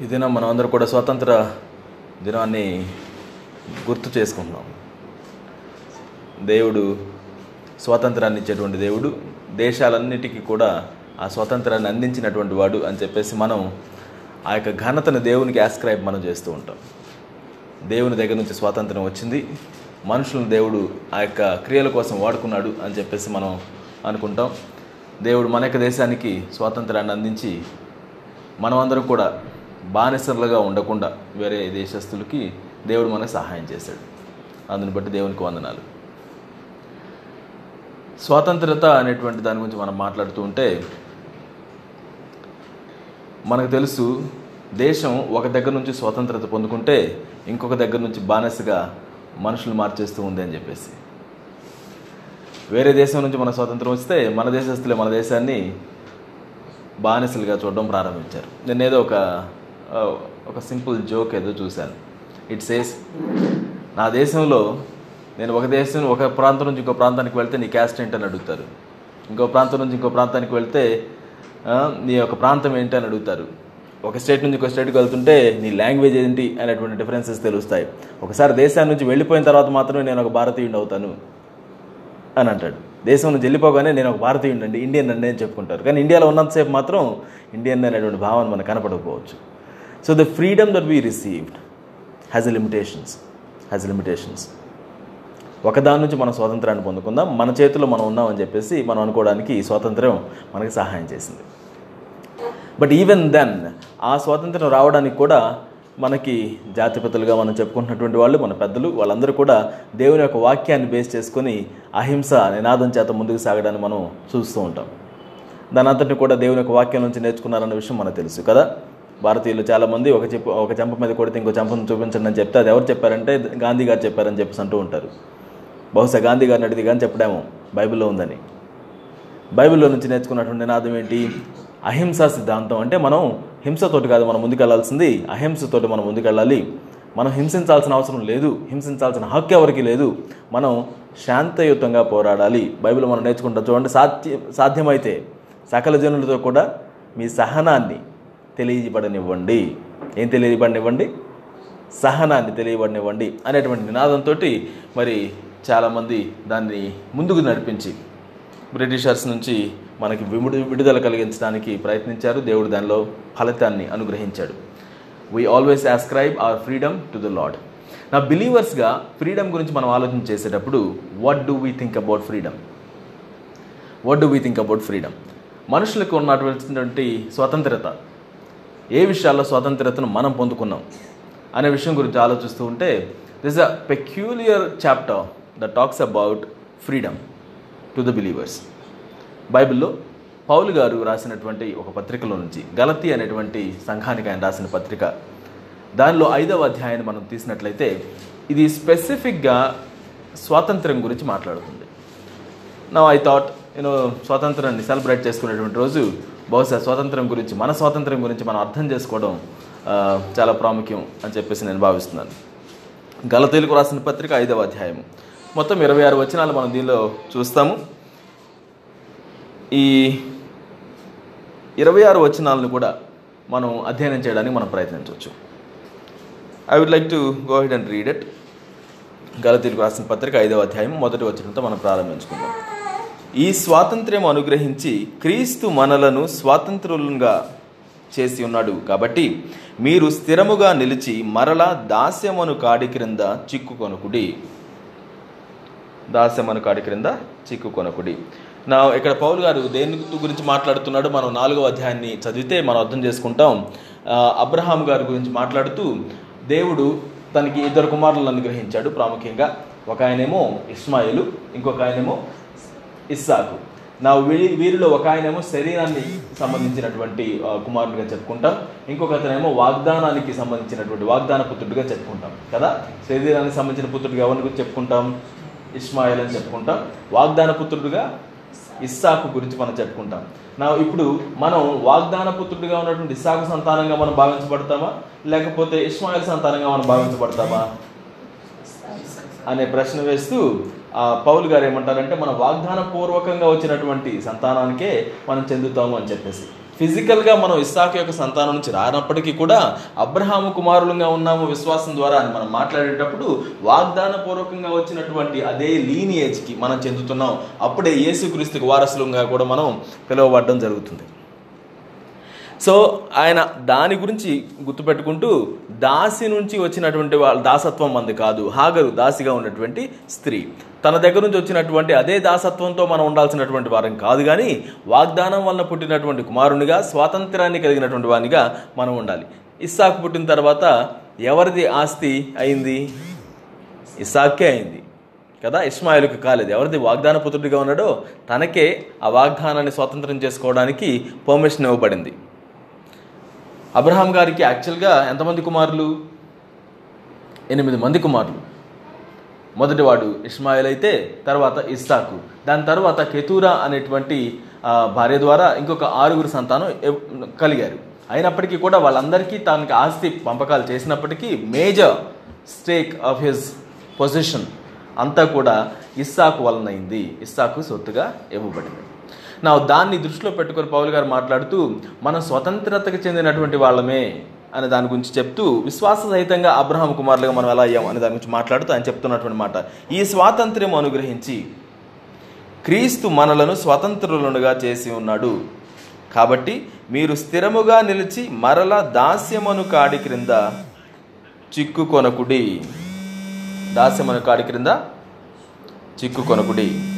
ఈ దినం మనం అందరూ కూడా స్వాతంత్ర దినాన్ని గుర్తు చేసుకుంటున్నాం. దేవుడు స్వాతంత్రాన్ని ఇచ్చేటువంటి దేవుడు దేశాలన్నిటికీ కూడా ఆ స్వాతంత్రాన్ని అందించినటువంటి వాడు అని చెప్పేసి మనం ఆ యొక్క ఘనతను దేవునికి యాస్క్రైబ్ మనం చేస్తూ ఉంటాం. దేవుని దగ్గర నుంచి స్వాతంత్రం వచ్చింది మనుషులను దేవుడు ఆ యొక్క క్రియల కోసం వాడుకున్నాడు అని చెప్పేసి మనం అనుకుంటాం. దేవుడు మన యొక్క దేశానికి స్వాతంత్రాన్ని అందించి మనమందరం కూడా బానిసలుగా ఉండకుండా వేరే దేశస్తులకి దేవుడు మనకు సహాయం చేశాడు. అందుని బట్టి దేవునికి వందనాలు. స్వాతంత్రత అనేటువంటి దాని గురించి మనం మాట్లాడుతూ ఉంటే మనకు తెలుసు దేశం ఒక దగ్గర నుంచి స్వాతంత్రత పొందుకుంటే ఇంకొక దగ్గర నుంచి బానిసగా మనుషులు మార్చేస్తూ ఉంది అని చెప్పేసి. వేరే దేశం నుంచి మన స్వాతంత్రం వస్తే మన దేశస్తులే మన దేశాన్ని బానిసలుగా చూడడం ప్రారంభించారు. నేను ఏదో ఒక ఒక సింపుల్ జోక్ ఏదో చూశాను. ఇట్ సేస్ నా దేశంలో నేను ఒక దేశం ఒక ప్రాంతం నుంచి ఇంకో ప్రాంతానికి వెళ్తే నీ క్యాస్ట్ ఏంటని అడుగుతారు. ఇంకో ప్రాంతం నుంచి ఇంకో ప్రాంతానికి వెళ్తే నీ యొక్క ప్రాంతం ఏంటి అని అడుగుతారు. ఒక స్టేట్ నుంచి ఇంకో స్టేట్కి వెళ్తుంటే నీ లాంగ్వేజ్ ఏంటి అనేటువంటి డిఫరెన్సెస్ తెలుస్తాయి. ఒకసారి దేశాన్ని నుంచి వెళ్ళిపోయిన తర్వాత మాత్రమే నేను ఒక భారతీయుడు అవుతాను అని అంటాడు. దేశం నుంచి వెళ్ళిపోగానే నేను ఒక భారతీయుడు అండి ఇండియన్ అండి అని చెప్పుకుంటారు. కానీ ఇండియాలో ఉన్నంతసేపు మాత్రం ఇండియన్ అనేటువంటి భావన మనకు కనపడకపోవచ్చు. So the freedom that we received has limitations has limitations ఒకదాని నుంచి మనం స్వాతంత్రాన్ని పొందుకుందాం మన చేతిలో మనం ఉన్నామని చెప్పేసి మనం అనుకోవడానికి ఈ స్వాతంత్రం మనకి సహాయం చేసింది. బట్ ఈవెన్ దెన్ ఆ స్వాతంత్రం రావడానికి కూడా మనకి జాతిపతులుగా మనం చెప్పుకుంటున్నటువంటి వాళ్ళు మన పెద్దలు వాళ్ళందరూ కూడా దేవుని యొక్క వాక్యాన్ని బేస్ చేసుకొని అహింస నినాదం చేత ముందుకు సాగడాన్ని మనం చూస్తూ ఉంటాం. దాని అంతటిని కూడా దేవుని యొక్క వాక్యం నుంచి నేర్చుకున్నారన్న విషయం మనకు తెలుసు కదా? భారతీయులు చాలామంది ఒక చెప్పు ఒక చెంప మీద కొడితే ఇంకో చెంపను చూపించండి అని చెప్తే అది ఎవరు చెప్పారంటే గాంధీ గారు చెప్పారని చెప్పేసి అంటూ ఉంటారు. బహుశా గాంధీ గారిని అడిగి కానీ చెప్పడేమో బైబిల్లో ఉందని. బైబిల్లో నుంచి నేర్చుకున్నటువంటి నినాదం ఏంటి? అహింసా సిద్ధాంతం. అంటే మనం హింసతోటి కాదు మనం ముందుకెళ్ళాల్సింది అహింసతోటి మనం ముందుకెళ్ళాలి. మనం హింసించాల్సిన అవసరం లేదు హింసించాల్సిన హక్కు ఎవరికి లేదు. మనం శాంతయుతంగా పోరాడాలి. బైబిల్ మనం నేర్చుకుంటాం చూడండి సాధ్య సాధ్యమైతే సకల జనులతో కూడా మీ సహనాన్ని తెలియబడనివ్వండి ఏం తెలియబడనివ్వండి సహనాన్ని తెలియబడనివ్వండి అనేటువంటి నినాదంతో మరి చాలామంది దాన్ని ముందుకు నడిపించి బ్రిటిషర్స్ నుంచి మనకి విముడు విడుదల కలిగించడానికి ప్రయత్నించారు. దేవుడు దానిలో ఫలితాన్ని అనుగ్రహించాడు. We always ascribe our freedom to the lord నా బిలీవర్స్గా ఫ్రీడమ్ గురించి మనం ఆలోచన చేసేటప్పుడు what do we think about freedom what do we think about freedom మనుషులకు ఉన్నటువంటి స్వతంత్రత ఏ విషయాల్లో స్వాతంత్రతను మనం పొందుకున్నాం అనే విషయం గురించి ఆలోచిస్తూ ఉంటే this a peculiar chapter the talks about freedom to the believers బైబిల్లో పౌలు గారు రాసినటువంటి ఒక పత్రికలో నుంచి గలతి అనేటువంటి సంఘానికి ఆయన రాసిన పత్రిక దానిలో ఐదవ అధ్యాయాన్ని మనం తీసినట్లయితే ఇది స్పెసిఫిక్గా స్వాతంత్ర్యం గురించి మాట్లాడుతుంది. నా ఐ థాట్ నేను స్వాతంత్రాన్ని సెలబ్రేట్ చేసుకునేటువంటి రోజు బహుశా స్వాతంత్రం గురించి మన స్వాతంత్రం గురించి మనం అర్థం చేసుకోవడం చాలా ప్రాముఖ్యం అని చెప్పేసి నేను భావిస్తున్నాను. గలతీలకు రాసిన పత్రిక ఐదవ అధ్యాయం మొత్తం ఇరవై ఆరు వచనాలు మనం దీనిలో చూస్తాము. ఈ ఇరవై ఆరు వచనాలను కూడా మనం అధ్యయనం చేయడానికి మనం ప్రయత్నించవచ్చు. I would like to go ahead and read it గలతీలకు రాసిన పత్రిక ఐదవ అధ్యాయం మొదటి వచనంతో మనం ప్రారంభించుకుందాం. ఈ స్వాతంత్ర్యం అనుగ్రహించి క్రీస్తు మనలను స్వాతంత్రులుగా చేసి ఉన్నాడు. కాబట్టి మీరు స్థిరముగా నిలిచి మరలా దాస్యమను కాడి క్రింద చిక్కుకొనుకుడి. దాస్యమను కాడి క్రింద చిక్కుకొనకుడి. నా ఇక్కడ పౌలు గారు దేని గురించి మాట్లాడుతున్నాడు మనం నాలుగవ అధ్యాయాన్ని చదివితే మనం అర్థం చేసుకుంటాం. అబ్రహాం గారి గురించి మాట్లాడుతూ దేవుడు తనకి ఇద్దరు కుమారులను అనుగ్రహించాడు ప్రాముఖ్యంగా. ఒక ఆయనేమో ఇస్మాయిలు ఇంకొక ఆయనేమో ఇస్సాకు. నా వీరి వీరిలో ఒక ఆయనేమో శరీరాన్ని సంబంధించినటువంటి కుమారుడిగా చెప్పుకుంటాం. ఇంకొక అతనేమో వాగ్దానానికి సంబంధించినటువంటి వాగ్దాన పుత్రుడిగా చెప్పుకుంటాం. కదా? శరీరానికి సంబంధించిన పుత్రుడిగా ఎవరిని గురించి చెప్పుకుంటాం? ఇస్మాయిల్ అని చెప్పుకుంటాం. వాగ్దాన పుత్రుడిగా ఇస్సాకు గురించి మనం చెప్పుకుంటాం. నా ఇప్పుడు మనం వాగ్దాన పుత్రుడిగా ఉన్నటువంటి ఇస్సాకు సంతానంగా మనం భావించబడతామా? లేకపోతే ఇస్మాయిల్ సంతానంగా మనం భావించబడతామా? అనే ప్రశ్న వేస్తూ పౌలు గారు ఏమంటారంటే మన వాగ్దాన పూర్వకంగా వచ్చినటువంటి సంతానానికే మనం చెందుతాము అని చెప్పేసి. ఫిజికల్గా మనం ఇస్సాకు యొక్క సంతానం నుంచి రానప్పటికీ కూడా అబ్రహాము కుమారులుగా ఉన్నాము విశ్వాసం ద్వారా అని మనం మాట్లాడేటప్పుడు వాగ్దాన పూర్వకంగా వచ్చినటువంటి అదే లీనియేజ్కి మనం చెందుతున్నాం. అప్పుడే యేసుక్రీస్తుకి వారసులుగా కూడా మనం పిలువబడడం జరుగుతుంది. సో ఆయన దాని గురించి గుర్తుపెట్టుకుంటూ దాసి నుంచి వచ్చినటువంటి వాళ్ళ దాసత్వం మంది కాదు. హాగరు దాసిగా ఉన్నటువంటి స్త్రీ. తన దగ్గర నుంచి వచ్చినటువంటి అదే దాసత్వంతో మనం ఉండాల్సినటువంటి వారం కాదు కానీ వాగ్దానం వలన పుట్టినటువంటి కుమారునిగా స్వాతంత్రాన్ని కలిగినటువంటి వానిగా మనం ఉండాలి. ఇస్సాకు పుట్టిన తర్వాత ఎవరిది ఆస్తి అయింది? ఇస్సాకే అయింది. కదా? ఇస్మాయిల్కి కాలేదు. ఎవరిది వాగ్దాన పుత్రుడిగా ఉన్నాడో తనకే ఆ వాగ్దానాన్ని స్వాతంత్రం చేసుకోవడానికి పర్మిషన్ ఇవ్వబడింది. అబ్రహాం గారికి యాక్చువల్గా ఎంతమంది కుమారులు? ఎనిమిది మంది కుమారులు. మొదటివాడు ఇస్మాయిల్ అయితే తర్వాత ఇస్సాకు. దాని తర్వాత కెతూరా అనేటువంటి భార్య ద్వారా ఇంకొక ఆరుగురు సంతానం కలిగారు. అయినప్పటికీ కూడా వాళ్ళందరికీ తనకి ఆస్తి పంపకాలు చేసినప్పటికీ major stake of his position అంతా కూడా ఇస్సాకు వలనైంది. ఇస్సాకు సొత్తుగా ఇవ్వబడింది. నా దాన్ని దృష్టిలో పెట్టుకొని పౌలు గారు మాట్లాడుతూ మనం స్వతంత్రతకు చెందినటువంటి వాళ్ళమే అనే దాని గురించి చెప్తూ విశ్వాస సహితంగా అబ్రహాం కుమారులుగా మనం ఎలా అయ్యాం అనే దాని గురించి మాట్లాడుతూ ఆయన చెప్తున్నటువంటి మాట. ఈ స్వాతంత్ర్యం అనుగ్రహించి క్రీస్తు మనలను స్వతంత్రులనుగా చేసి ఉన్నాడు. కాబట్టి మీరు స్థిరముగా నిలిచి మరల దాస్యమను కాడి క్రింద చిక్కుకొనకుడి. దాస్యమను కాడి క్రింద చిక్కుకొనకుడి.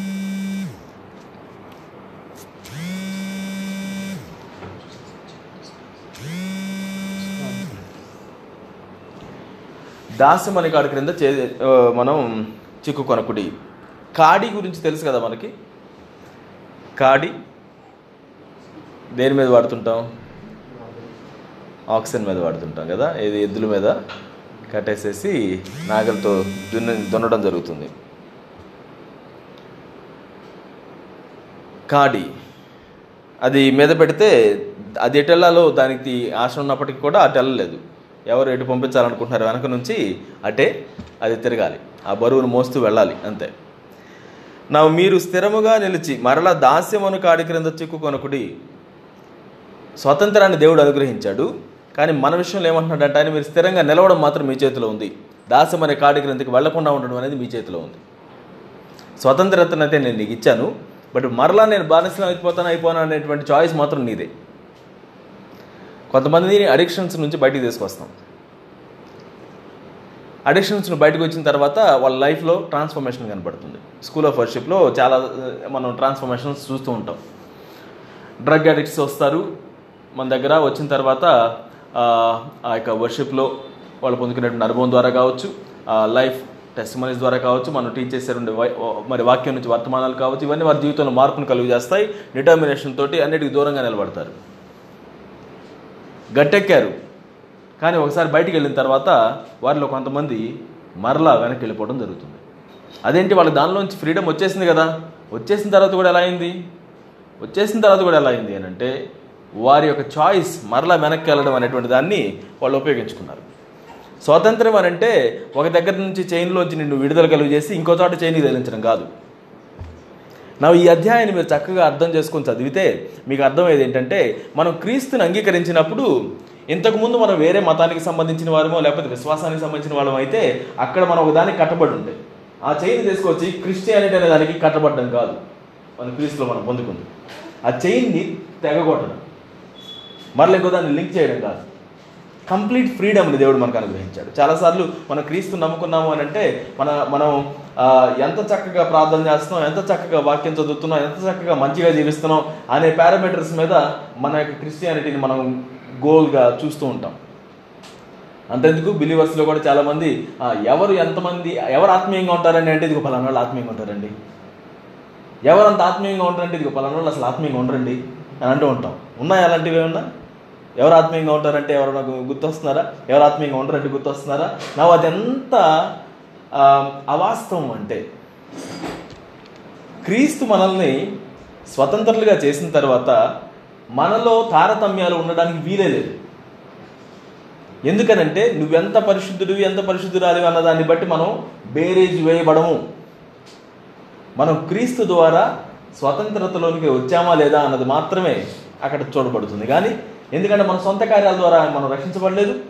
దాస్యమని కాడి క్రింద చే మనం మనం చిక్కుకొనకుడి. కాడి గురించి తెలుసు కదా మనకి? కాడి? దేని మీద వాడుతుంటాం? ఆక్సిజన్ మీద వాడుతుంటాం కదా? ఇది ఎద్దుల మీద కట్టేసేసి నాగలతో దున్న దున్నడం జరుగుతుంది. కాడి. అది మీద పెడితే అది ఎటెల్లాలో దానికి ఆశ ఉన్నప్పటికీ కూడా అటు వెళ్ళలేదు ఎవరు ఎటు పంపించాలనుకుంటున్నారు వెనక నుంచి అటే అది తిరగాలి. ఆ బరువును మోస్తూ వెళ్ళాలి అంతే. నా మీరు స్థిరముగా నిలిచి మరలా దాస్యమును కాడి క్రింద చిక్కుకొనకుడి స్వతంత్రాన్ని దేవుడు అనుగ్రహించాడు. కానీ మన విషయంలో ఏమంటున్నాడంటే ఆయన మీరు స్థిరంగా నిలవడం మాత్రం మీ చేతిలో ఉంది. దాస్యం అనే కాడి క్రిందకి వెళ్ళకుండా ఉండడం అనేది మీ చేతిలో ఉంది. స్వతంత్రతనైతే నేను నీకు ఇచ్చాను బట్ మరలా నేను బానిసలం అయిపోతాను అయిపోను అనేటువంటి చాయిస్ మాత్రం నీదే. కొంతమందిని అడిక్షన్స్ నుంచి బయటికి తీసుకొస్తాం. అడిక్షన్స్ బయటకు వచ్చిన తర్వాత వాళ్ళ లైఫ్లో ట్రాన్స్ఫర్మేషన్ కనపడుతుంది. స్కూల్ ఆఫ్ వర్షిప్లో చాలా మనం ట్రాన్స్ఫర్మేషన్స్ చూస్తూ ఉంటాం. డ్రగ్ అడిక్ట్స్ వస్తారు. మన దగ్గర వచ్చిన తర్వాత ఆ, యొక్క వర్షిప్లో వాళ్ళు పొందుకునేటువంటి అనుభవం ద్వారా కావచ్చు లైఫ్ టెస్టిమనీస్ ద్వారా కావచ్చు మనం టీచ్ చేసే మరి వాక్యం నుంచి వర్తమానాలు కావచ్చు ఇవన్నీ వారి జీవితంలో మార్పును కలుగు చేస్తాయి డిటర్మినేషన్ తోటి అన్నిటికీ దూరంగా నిలబడతారు. గట్టెక్కారు. కానీ ఒకసారి బయటికి వెళ్ళిన తర్వాత వారిలో కొంతమంది మరలా వెనక్కి వెళ్ళిపోవడం జరుగుతుంది. అదేంటి వాళ్ళ దానిలోంచి ఫ్రీడమ్ వచ్చేసింది కదా? వచ్చేసిన తర్వాత కూడా ఎలా అయింది? వచ్చేసిన తర్వాత కూడా ఎలా అయింది అని అంటే వారి యొక్క చాయిస్ మరలా వెనక్కి వెళ్ళడం అనేటువంటి దాన్ని వాళ్ళు ఉపయోగించుకున్నారు. స్వాతంత్రం అని అంటే ఒక దగ్గర నుంచి చైన్లోంచి నిన్ను విడుదల కలుగు చేసి ఇంకో చోట చైన్కి తగిలించడం కాదు. నా ఈ అధ్యాయాన్ని మీరు చక్కగా అర్థం చేసుకొని చదివితే మీకు అర్థమయ్యేది ఏంటంటే మనం క్రీస్తుని అంగీకరించినప్పుడు ఇంతకుముందు మనం వేరే మతానికి సంబంధించిన వారమో లేకపోతే విశ్వాసానికి సంబంధించిన వాళ్ళం అయితే అక్కడ మనం ఒకదానికి కట్టబడి ఉండే. ఆ చైన్ తీసుకొచ్చి క్రిస్టియానిటీ అనే దానికి కట్టబడడం కాదు. మన క్రీస్తులో మనం పొందుకుంది. ఆ చైన్ని తెగగొట్టడం. మరలా ఇంకో దాన్ని లింక్ చేయడం కాదు. కంప్లీట్ ఫ్రీడమ్ని దేవుడు మనకు అనుగ్రహించాడు. చాలాసార్లు మనం క్రీస్తు నమ్ముకున్నాము అని అంటే మన మనం ఎంత చక్కగా ప్రార్థన చేస్తున్నాం ఎంత చక్కగా వాక్యం చదువుతున్నాం ఎంత చక్కగా మంచిగా జీవిస్తున్నాం అనే పారామీటర్స్ మీద మన యొక్క క్రిస్టియానిటీని మనం గోల్గా చూస్తూ ఉంటాం. అంతెందుకు? బిలీవర్స్లో కూడా చాలామంది ఎవరు ఎంతమంది ఎవరు ఆత్మీయంగా ఉంటారండి? అంటే ఇదిగో పలానా వాళ్ళు ఆత్మీయంగా ఉంటారండి. ఎవరంత ఆత్మీయంగా ఉంటారంటే ఇదిగో పలానా వాళ్ళు అసలు ఆత్మీయంగా ఉండరండి? అని అంటూ ఉంటాం. ఉన్నాయి అలాంటివి ఏమన్నా? ఎవరు ఆత్మీయంగా ఉంటారంటే ఎవరు నాకు గుర్తొస్తున్నారా? ఎవరు ఆత్మీయంగా ఉంటారంటే గుర్తొస్తున్నారా? నా అదెంత అవాస్తవం అంటే క్రీస్తు మనల్ని స్వతంత్రులుగా చేసిన తర్వాత మనలో తారతమ్యాలు ఉండడానికి వీలే లేదు. ఎందుకనంటే నువ్వెంత పరిశుద్ధుడివి ఎంత పరిశుద్ధురాలివి అన్న దాన్ని బట్టి మనం బేరేజ్ వేయబడము. మనం క్రీస్తు ద్వారా స్వతంత్రతలోనికి వచ్చామా లేదా అన్నది మాత్రమే అక్కడ చూడబడుతుంది. కానీ ఎందుకంటే మన సొంత కార్యాల ద్వారా మనం రక్షించబడలేదు.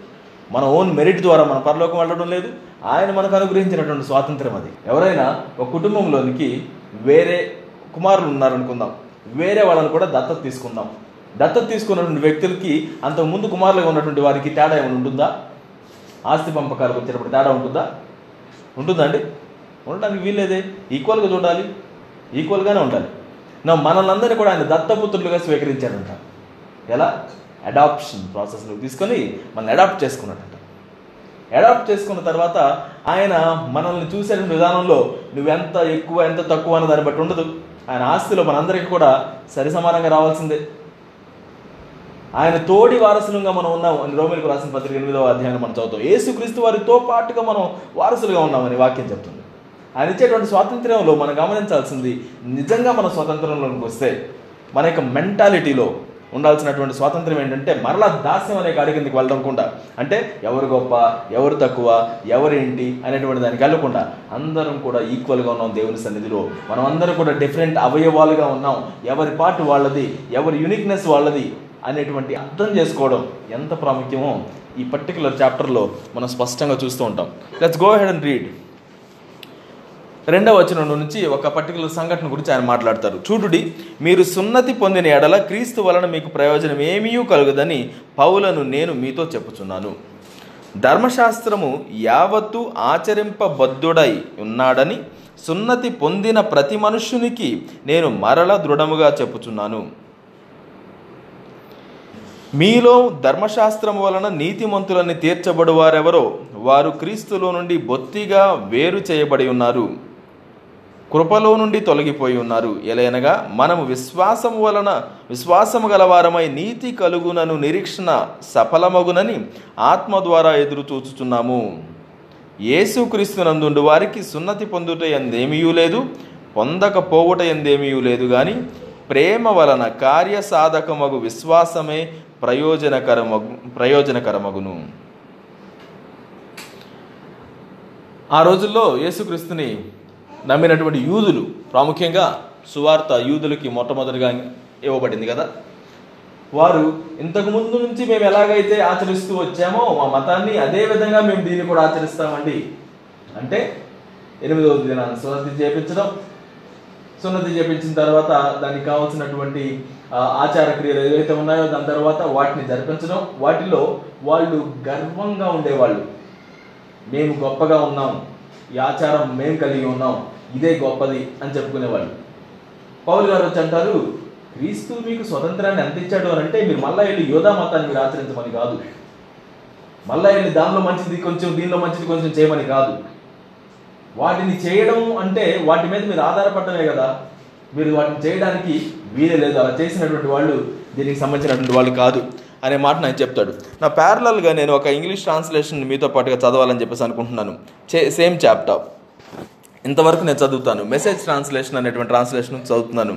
మన ఓన్ మెరిట్ ద్వారా మన పరలోకం వెళ్ళడం లేదు. ఆయన మనకు అనుగ్రహించినటువంటి స్వాతంత్రం అది. ఎవరైనా ఒక కుటుంబంలోనికి వేరే కుమారులు ఉన్నారనుకుందాం. వేరే వాళ్ళని కూడా దత్తత తీసుకుందాం. దత్తత తీసుకున్నటువంటి వ్యక్తులకి అంతకు ముందు కుమారులుగా ఉన్నటువంటి వారికి తేడా ఏమైనా ఉంటుందా? ఆస్తి పంపకాలకు వచ్చినప్పుడు తేడా ఉంటుందా? ఉంటుందండి ఉండడానికి వీల్లేదే. ఈక్వల్గా చూడాలి. ఈక్వల్గానే ఉండాలి. నా మనల్ని కూడా ఆయన దత్తపుత్రులుగా స్వీకరించాడంట ఎలా? అడాప్షన్ ప్రాసెస్లో తీసుకొని మనల్ని అడాప్ట్ చేసుకున్నాడంట అడాప్ట్ చేసుకున్న తర్వాత ఆయన మనల్ని చూసే విధానంలో నువ్వెంత ఎక్కువ ఎంత తక్కువ అన్న దాన్ని బట్టి ఉండదు. ఆయన ఆస్తిలో మనందరికీ కూడా సరి సమానంగా రావాల్సిందే. ఆయన తోడి వారసులుగా మనం ఉన్నాం అని రోమిలకు రాసిన పత్రిక ఎనిమిదవ అధ్యాయం మనం చదువుతాం. ఏసుక్రీస్తు వారితో పాటుగా మనం వారసులుగా ఉన్నామని వాక్యం చెప్తుంది. ఆయన ఇచ్చేటువంటి స్వాతంత్ర్యంలో మనం గమనించాల్సింది నిజంగా మన స్వాతంత్రంలోకి వస్తే మన యొక్క మెంటాలిటీలో ఉండాల్సినటువంటి స్వాతంత్రం ఏంటంటే మరలా దాస్యం అనే కాడి కిందకి వెళ్ళకుండా అంటే ఎవరు గొప్ప ఎవరు తక్కువ ఎవరేంటి అనేటువంటి దానికి వెళ్ళకుండా అందరం కూడా ఈక్వల్గా ఉన్నాం దేవుని సన్నిధిలో. మనం అందరం కూడా డిఫరెంట్ అవయవాలుగా ఉన్నాం. ఎవరి పాటు వాళ్ళది ఎవరి యునిక్నెస్ వాళ్ళది అనేటువంటి అర్థం చేసుకోవడం ఎంత ప్రాముఖ్యమో ఈ పర్టికులర్ చాప్టర్లో మనం స్పష్టంగా చూస్తూ ఉంటాం. Let's go ahead and read రెండవ వచనం నుంచి ఒక పర్టికులర్ సంఘటన గురించి ఆయన మాట్లాడతారు. చూడుడి మీరు సున్నతి పొందిన ఎడల క్రీస్తు వలన మీకు ప్రయోజనం ఏమీ కలుగుదని పౌలను నేను మీతో చెప్పుచున్నాను. ధర్మశాస్త్రము యావత్తు ఆచరింపబద్ధుడై ఉన్నాడని సున్నతి పొందిన ప్రతి మనుష్యునికి నేను మరల దృఢముగా చెప్పుచున్నాను. మీలో ధర్మశాస్త్రం వలన నీతిమంతులని తీర్చబడువారెవరో వారు క్రీస్తులో నుండి బొత్తిగా వేరు చేయబడి ఉన్నారు. కృపలో నుండి తొలగిపోయి ఉన్నారు. ఎలైనగా మనము విశ్వాసము వలన విశ్వాసము గలవారమై నీతి కలుగునను నిరీక్షణ సఫలమగునని ఆత్మ ద్వారా ఎదురు చూచుచున్నాము. యేసుక్రీస్తునందుండు వారికి సున్నతి పొందుట ఎందేమీ లేదు పొందకపోవుట ఎందేమీ లేదు కానీ ప్రేమ వలన కార్యసాధకమగు విశ్వాసమే ప్రయోజనకరమగు ప్రయోజనకరమగును. ఆ రోజుల్లో యేసుక్రీస్తుని నమ్మినటువంటి యూదులు ప్రాముఖ్యంగా సువార్త యూదులకి మొట్టమొదటిగా ఇవ్వబడింది కదా. వారు ఇంతకు ముందు నుంచి మేము ఎలాగైతే ఆచరిస్తూ వచ్చామో మా మతాన్ని అదే విధంగా మేము దీన్ని కూడా ఆచరిస్తామండి. అంటే ఎనిమిదవ దినాన్ని సున్నతి చేపించడం. సున్నతి చేపించిన తర్వాత దానికి కావాల్సినటువంటి ఆచార క్రియలు ఏవైతే ఉన్నాయో దాని తర్వాత వాటిని జరిపించడం. వాటిలో వాళ్ళు గర్వంగా ఉండేవాళ్ళు. మేము గొప్పగా ఉన్నాం. ఈ ఆచారం మేము కలిగి ఉన్నాం. ఇదే గొప్పది అని చెప్పుకునేవాళ్ళు. పౌలు గారు వచ్చి అంటారు క్రీస్తు మీకు స్వతంత్రాన్ని అందించాడు అని అంటే మీరు మళ్ళా వెళ్ళి యోధా మతాన్ని మీరు ఆచరించమని కాదు. మళ్ళా వెళ్ళి దానిలో మంచిది కొంచెం దీనిలో మంచిది కొంచెం చేయమని కాదు. వాటిని చేయడం అంటే వాటి మీద మీరు ఆధారపడటమే కదా. మీరు వాటిని చేయడానికి వీలే లేదు. అలా చేసినటువంటి వాళ్ళు దీనికి సంబంధించినటువంటి వాళ్ళు కాదు అనే మాట నేను చెప్తాడు. నా ప్యారలల్గా నేను ఒక ఇంగ్లీష్ ట్రాన్స్లేషన్ మీతో పాటుగా చదవాలని చెప్పేసి అనుకుంటున్నాను. Same chapter. ఇంతవరకు నేను చదువుతాను మెసేజ్ ట్రాన్స్లేషన్ అనేటువంటి ట్రాన్స్లేషన్ చదువుతున్నాను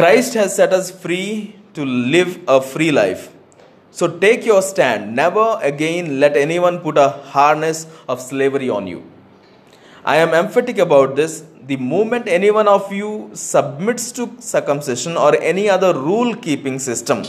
Christ has set us free to live a free life so take your stand never again let anyone put a harness of slavery on you I am emphatic about this. The moment any one of you submits to circumcision or any other rule keeping system,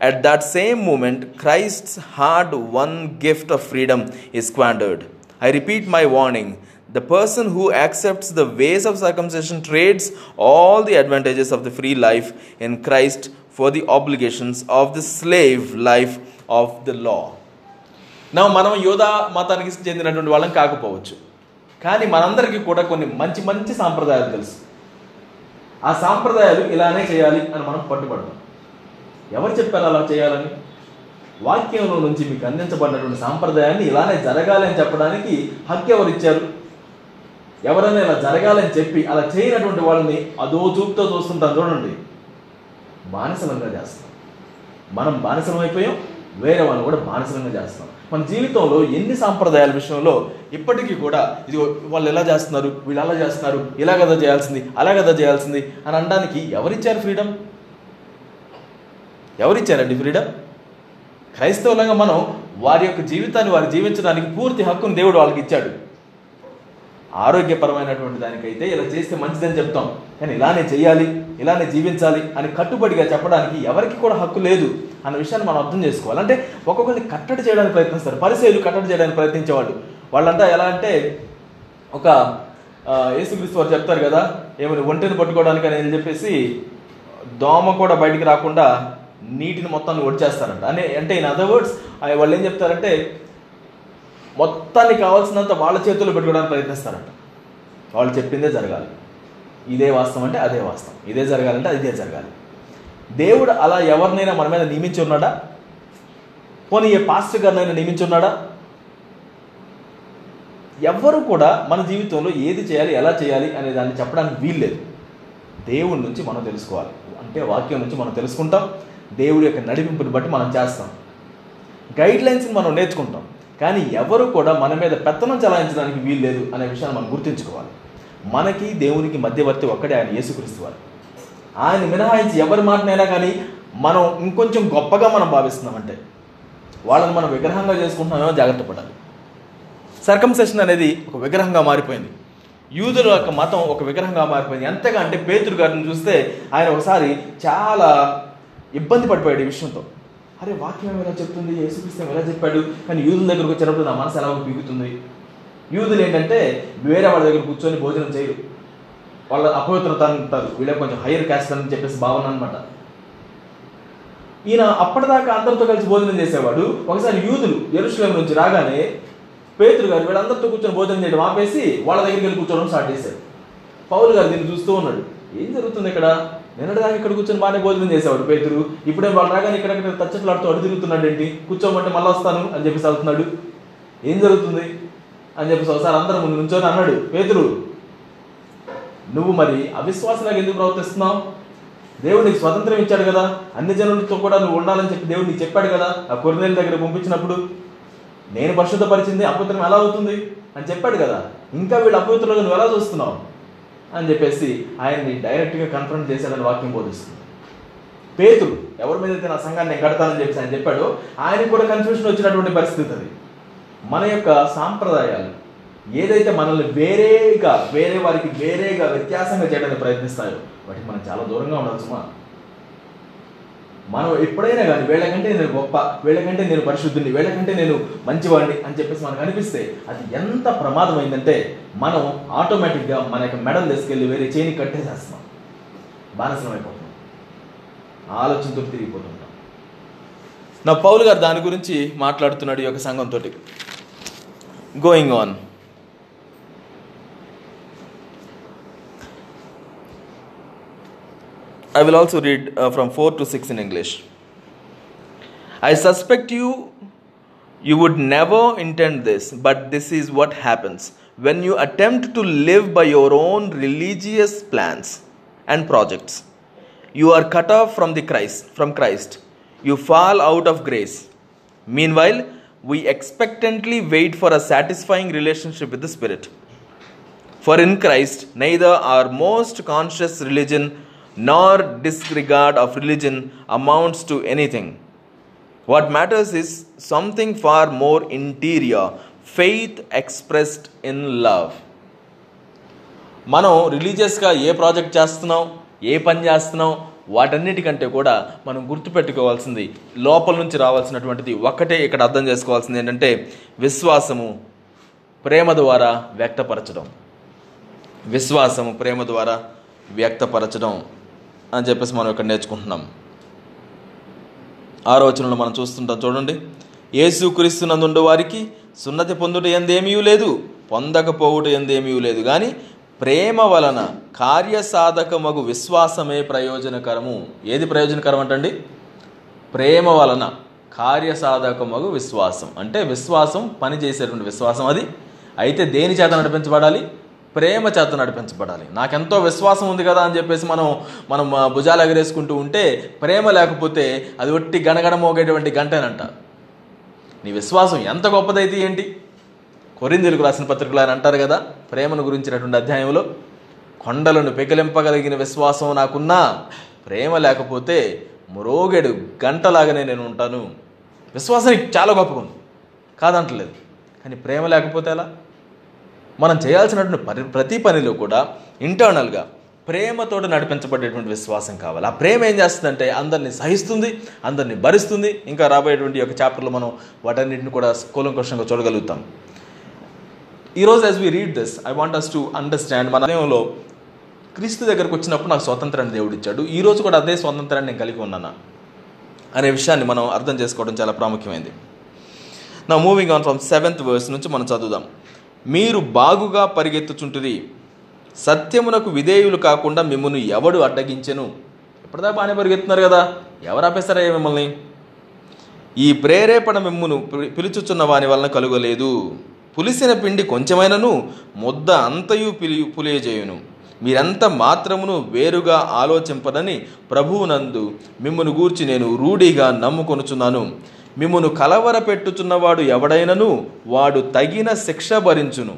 at that same moment, Christ's hard won gift of freedom is squandered. I repeat my warning. The person who accepts the ways of circumcision trades all the advantages of the free life in Christ for the obligations of the slave life of the law. నా మనం యోధా మతానికి చెందినటువంటి వాళ్ళం కాకపోవచ్చు. కానీ మనందరికీ కూడా కొన్ని మంచి మంచి సాంప్రదాయాలు తెలుసు. ఆ సాంప్రదాయాలు ఇలానే చేయాలి అని మనం పట్టుబడతాం ఎవరు చెప్పారు అలా చేయాలని? వాక్యంలో నుంచి మీకు అందించబడినటువంటి సాంప్రదాయాన్ని ఇలానే జరగాలి అని చెప్పడానికి హక్కు ఎవరు ఇచ్చారు? ఎవరైనా ఇలా జరగాలని చెప్పి అలా చేయనటువంటి వాళ్ళని అదో చూపుతో చూస్తుంటాం చూడండి. బానిసలంగా చేస్తాం. మనం బానిసలం అయిపోయాం వేరే వాళ్ళని కూడా బానిసలంగా చేస్తాం. మన జీవితంలో ఎన్ని సాంప్రదాయాల విషయంలో ఇప్పటికీ కూడా ఇది వాళ్ళు ఎలా చేస్తున్నారు వీళ్ళు అలా చేస్తున్నారు ఇలా కదా చేయాల్సింది అలా కదా చేయాల్సింది అని అనడానికి ఎవరిచ్చారు ఫ్రీడమ్? ఎవరిచ్చారండి ఫ్రీడమ్? క్రైస్తవులంగా మనం వారి యొక్క జీవితాన్ని వారు జీవించడానికి పూర్తి హక్కును దేవుడు వాళ్ళకి ఇచ్చాడు. ఆరోగ్యపరమైనటువంటి దానికైతే ఇలా చేస్తే మంచిదని చెప్తాం. కానీ ఇలానే చేయాలి ఇలానే జీవించాలి అని కట్టుబడిగా చెప్పడానికి ఎవరికి కూడా హక్కు లేదు అన్న విషయాన్ని మనం అర్థం చేసుకోవాలి. అంటే ఒక్కొక్కరిని కట్టడి చేయడానికి ప్రయత్నిస్తారు. పరిచయలు కట్టడి చేయడానికి ప్రయత్నించేవాళ్ళు. వాళ్ళంతా ఎలా అంటే ఒక ఏసుక్రీస్తు యేసుక్రీస్తు వారు చెప్తారు కదా ఏమైనా ఒంటిని పట్టుకోవడానికి అని చెప్పేసి దోమ కూడా బయటికి రాకుండా నీటిని మొత్తాన్ని ఒడిచేస్తారంట. అనే అంటే ఇన్ అదర్ వర్డ్స్ వాళ్ళు ఏం చెప్తారంటే మొత్తాన్ని కావాల్సినంత వాళ్ళ చేతుల్లో పెట్టుకోవడానికి ప్రయత్నిస్తారంట. వాళ్ళు చెప్పిందే జరగాలి. ఇదే వాస్తవం అంటే అదే వాస్తవం. ఇదే జరగాలంటే అదే జరగాలి. దేవుడు అలా ఎవరినైనా మన మీద నియమించి ఉన్నాడా? పోనీ ఏ పాస్టర్ గారినైనా నియమించి ఉన్నాడా? ఎవ్వరు కూడా మన జీవితంలో ఏది చేయాలి ఎలా చేయాలి అనే దాన్ని చెప్పడానికి వీల్లేదు దేవుడి నుంచి మనం తెలుసుకోవాలి. అంటే వాక్యం నుంచి మనం తెలుసుకుంటాం. దేవుడి యొక్క నడిపింపుని బట్టి మనం చేస్తాం. గైడ్ లైన్స్ని మనం నేర్చుకుంటాం. కానీ ఎవరు కూడా మన మీద పెత్తనం చలాయించడానికి వీలు లేదు అనే విషయాన్ని మనం గుర్తుంచుకోవాలి. మనకి దేవునికి మధ్యవర్తి ఒక్కడే ఆయన యేసుక్రీస్తు వారు. ఆయన మినహాయించి ఎవరి మాటనైనా కానీ మనం ఇంకొంచెం గొప్పగా మనం భావిస్తున్నామంటే వాళ్ళని మనం విగ్రహంగా చేసుకుంటున్నామేమో జాగ్రత్త పడాలి. సర్కంసెషన్ అనేది ఒక విగ్రహంగా మారిపోయింది. యూదుల యొక్క మతం ఒక విగ్రహంగా మారిపోయింది. ఎంతగా అంటే పేతురు గారిని చూస్తే ఆయన ఒకసారి చాలా ఇబ్బంది పడిపోయాడు ఈ విషయంతో. అరే వాక్యం ఎలా చెప్తుంది? యేసుక్రీస్తు ఎలా చెప్పాడు? కానీ యూదుల దగ్గరకు వచ్చినప్పుడు నా మనసు ఎలా పీగుతుంది యూదులు ఏంటంటే వేరే వాళ్ళ దగ్గర కూర్చొని భోజనం చేయరు. వాళ్ళ అపవిత్రత అంటారు. వీళ్ళకి కొంచెం హైయర్ క్యాస్ట్ అని చెప్పేసి భావన అనమాట ఈయన అప్పటిదాకా అందరితో కలిసి భోజనం చేసేవాడు. ఒకసారి యూదులు ఎరుశ్లేం నుంచి రాగానే పేతురు గారు వీళ్ళందరితో కూర్చొని భోజనం చేయడం ఆపేసి వాళ్ళ దగ్గరికి వెళ్ళి కూర్చోవడం స్టార్ట్ చేశాడు పౌలు గారు దీన్ని చూస్తూ ఉన్నాడు. ఏం జరుగుతుంది ఇక్కడ? నిన్నటిదాకా ఇక్కడ కూర్చొని బాగానే భోజనం చేసేవాడు పేతురు. ఇప్పుడే వాళ్ళు రాగానే ఇక్కడక్కడ తచ్చట్లాడుతూ అడు తిరుగుతున్నాడు ఏంటి కూర్చోమంటే మళ్ళీ వస్తాను అని చెప్పేసి వెళ్తున్నాడు. ఏం జరుగుతుంది? అని చెప్పేసి ఒకసారి అందరం ముందు నుంచొని అన్నాడు పేతురు నువ్వు మరి అవిశ్వాసంగా ఎందుకు ప్రవర్తిస్తున్నావు? దేవుడు నీకు స్వతంత్రం ఇచ్చాడు కదా. అన్ని జనులతో కూడా నువ్వు ఉండాలని చెప్పి దేవుడు నీకు చెప్పాడు కదా. ఆ కొరనేల దగ్గర పంపించినప్పుడు నేను పరిశుద్ధపరిచింది అపవిత్రం ఎలా అవుతుంది? అని చెప్పాడు కదా. ఇంకా వీళ్ళు అపవిత్రులుగా నువ్వు ఎలా చూస్తున్నావు? అని చెప్పేసి ఆయన్ని డైరెక్ట్గా కన్ఫర్మ్ చేశాడని వాక్యం బోధిస్తుంది. పేతులు ఎవరి మీద అయితే నా సంఘాన్ని నేను కడతానని చెప్పి ఆయన చెప్పాడు ఆయన కూడా కన్ఫ్యూషన్ వచ్చినటువంటి పరిస్థితి అది. మన యొక్క సాంప్రదాయాలు ఏదైతే మనల్ని వేరేగా వేరే వారికి వేరేగా వ్యత్యాసంగా చేయడానికి ప్రయత్నిస్తాయో వాటికి మనం చాలా దూరంగా ఉండాలి సుమా. మనం ఎప్పుడైనా కానీ వీళ్ళకంటే నేను గొప్ప వీళ్ళకంటే నేను పరిశుద్ధుని వీళ్ళకంటే నేను మంచివాడిని అని చెప్పేసి మనకు అనిపిస్తే అది ఎంత ప్రమాదమైందంటే మనం ఆటోమేటిక్గా మన యొక్క మెడల్ తీసుకెళ్ళి వేరే చేని కట్టేసేస్తున్నాం బానిసం అయిపోతున్నాం. ఆలోచనతో తిరిగిపోతుంటాం నా పౌలు గారు దాని గురించి మాట్లాడుతున్నాడు ఈ యొక్క సంఘంతో going on I will also read uh, from 4 to 6 in English. I suspect you you would never intend this, but this is what happens when you attempt to live by your own religious plans and projects. You are cut off from the Christ, from Christ. You fall out of grace. Meanwhile, we expectantly wait for a satisfying relationship with the Spirit. For in Christ, neither our most conscious religion nor disregard of religion amounts to anything. What matters is something far more interior faith expressed in love. మనం రిలీజియస్గా ఏ project చేస్తున్నాం ఏ పని చేస్తున్నాం వాటన్నిటికంటే కూడా మనం గుర్తుపెట్టుకోవాల్సింది లోపల నుంచి రావాల్సినటువంటిది ఒక్కటే ఇక్కడ అర్థం చేసుకోవాల్సింది ఏంటంటే విశ్వాసము ప్రేమ ద్వారా వ్యక్తపరచడం విశ్వాసము ప్రేమ ద్వారా వ్యక్తపరచడం అని చెప్పేసి మనం ఇక్కడ నేర్చుకుంటున్నాం. ఆలోచనలు మనం చూస్తుంటాం చూడండి. యేసు క్రీస్తునందుండు వారికి సున్నతి పొందుట ఎందేమీ లేదు పొందకపోవుట ఎందేమీ లేదు. కానీ ప్రేమ వలన కార్యసాధకమగు విశ్వాసమే ప్రయోజనకరము. ఏది ప్రయోజనకరం అంటండి? ప్రేమ వలన కార్యసాధకమగు విశ్వాసం. అంటే విశ్వాసం పనిచేసేటువంటి విశ్వాసం అది. అయితే దేని చేత నడిపించబడాలి? ప్రేమ చేత నడిపించబడాలి. నాకెంతో విశ్వాసం ఉంది కదా అని చెప్పేసి మనం మనం భుజాలు ఎగరేసుకుంటూ ఉంటే ప్రేమ లేకపోతే అది ఒట్టి గణగణ మోగేటువంటి గంటేనంట. నీ విశ్వాసం ఎంత గొప్పదైతే ఏంటి? కొరిందులకు రాసిన పత్రికలు ఆయన అంటారు కదా ప్రేమను గురించినటువంటి అధ్యాయంలో కొండలను పెకిలింపగలిగిన విశ్వాసం నాకున్నా ప్రేమ లేకపోతే మ్రోగెడు గంటలాగానే నేను ఉంటాను. విశ్వాసం నీకు చాలా గొప్పగా ఉంది కాదంటలేదు. కానీ ప్రేమ లేకపోతే ఎలా? మనం చేయాల్సినటువంటి పని ప్రతి పనిలో కూడా ఇంటర్నల్గా ప్రేమతోటి నడిపించబడేటువంటి విశ్వాసం కావాలి. ఆ ప్రేమ ఏం చేస్తుందంటే అందరినీ సహిస్తుంది అందరినీ భరిస్తుంది. ఇంకా రాబోయేటువంటి యొక్క చాప్టర్లో మనం వాటన్నిటిని కూడా కూలంకృష్ణంగా చూడగలుగుతాం. ఈరోజు as we read this I want us to understand మన దేవంలో క్రీస్తు దగ్గరకు వచ్చినప్పుడు నాకు స్వతంత్రాన్ని దేవుడు ఇచ్చాడు. ఈరోజు కూడా అదే స్వతంత్రాన్ని నేను కలిగి ఉన్నానా అనే విషయాన్ని మనం అర్థం చేసుకోవడం చాలా ప్రాముఖ్యమైనది నా moving on from seventh verse నుంచి మనం చదువుదాం. మీరు బాగుగా పరిగెత్తుచుంటుంది సత్యమునకు విధేయులు కాకుండా మిమ్మల్ని ఎవడు అడ్డగించెను? ఇప్పటిదా బాగానే పరిగెత్తున్నారు కదా? ఎవరు ఆపేస్తారయ్యా మిమ్మల్ని? ఈ ప్రేరేపణ మిమ్మును పిలి- పిలుచుచున్న వాని వలన కలుగలేదు. పులిసిన పిండి కొంచెమైనను ముద్ద అంతయు పిలి పులియజేయును. మీరంత మాత్రమును వేరుగా ఆలోచింపదని ప్రభువునందు మిమ్మును గూర్చి నేను రూఢిగా నమ్ముకొనుచున్నాను. మిమ్మును కలవరపెట్టుచున్నవాడు ఎవడైనను వాడు తగిన శిక్ష భరించును.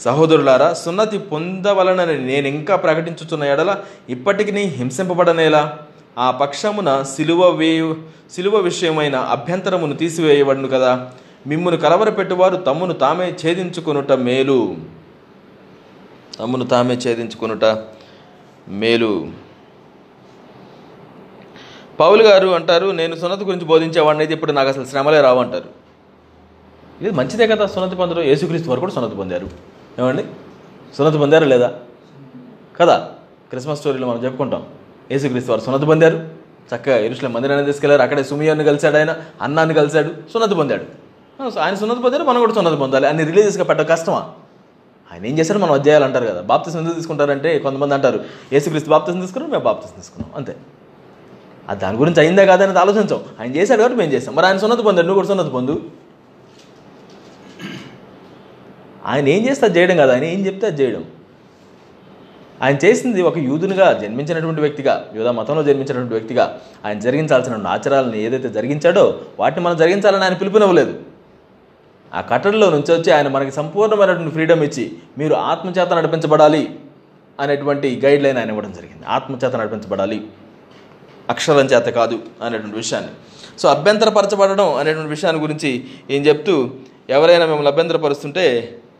సహోదరులారా సున్నతి పొందవలనని నేను ఇంకా ప్రకటించుచున్న ఎడల ఇప్పటికి హింసింపబడనేలా? ఆ పక్షమున సిలువ వేయు సిలువ విషయమైన అభ్యంతరమును తీసివేయబడును కదా? మిమ్మును కలవరపెట్టువారు తమ్మును తామే ఛేదించుకొనుట మేలు. తమ్మును తామే ఛేదించుకొనుట మేలు. పౌలు గారు అంటారు నేను సున్నత గురించి బోధించేవాడిని అయితే ఇప్పుడు నాకు అసలు శ్రమలే రావు అంటారు. ఇది మంచిదే కదా సున్నతి పొందడం. యేసుక్రీస్తు వారు కూడా సున్నతి పొందారు. ఏమండి? సున్నతి పొందారు లేదా? కదా క్రిస్మస్ స్టోరీలో మనం చెప్పుకుంటాం. యేసుక్రీస్తు వారు సున్నతి పొందారు. చక్కగా ఇరుషుల మందిరాన్ని తీసుకెళ్ళారు. అక్కడే సుమియాన్ని కలిశాడు ఆయన అన్నాన్ని కలిశాడు సున్నతి పొందాడు. ఆయన సున్నతి పొందారు మనం కూడా సున్నతి పొందాలి. అన్ని రిలీజియస్గా పెట్ట కష్టమా? ఆయన ఏం చేశారు? మనం అధ్యాయాలు అంటారు కదా. బాప్తిసం ఎందుకు తీసుకుంటారంటే కొంతమంది అంటారు యేసుక్రీస్తు బాప్తిసం తీసుకున్నాం మేము బాప్తిసం తీసుకున్నాం. అంతే. అది దాని గురించి అయిందా కాదనేది ఆలోచించాం ఆయన చేశాడు కాబట్టి మేము చేస్తాం. మరి ఆయన సున్నత పొందాడు నువ్వు కూడా సున్నత పొందు. ఆయన ఏం చేస్తే అది చేయడం కాదు. ఆయన ఏం చెప్తే అది చేయడం. ఆయన చేసింది ఒక యూదునిగా జన్మించినటువంటి వ్యక్తిగా యూదా మతంలో జన్మించినటువంటి వ్యక్తిగా ఆయన జరిగించాల్సిన ఆచారాలను ఏదైతే జరిగించాడో వాటిని మనం జరిగించాలని ఆయన పిలుపునివ్వలేదు. ఆ కట్టడిలో నుంచి వచ్చి ఆయన మనకి సంపూర్ణమైనటువంటి ఫ్రీడమ్ ఇచ్చి మీరు ఆత్మచేత నడిపించబడాలి అనేటువంటి గైడ్ లైన్ ఆయన ఇవ్వడం జరిగింది. ఆత్మచేత నడిపించబడాలి. అక్షరం చేత కాదు అనేటువంటి విషయాన్ని. సో అభ్యంతరపరచబడడం అనేటువంటి విషయాన్ని గురించి ఏం చెప్తూ ఎవరైనా మిమ్మల్ని అభ్యంతరపరుస్తుంటే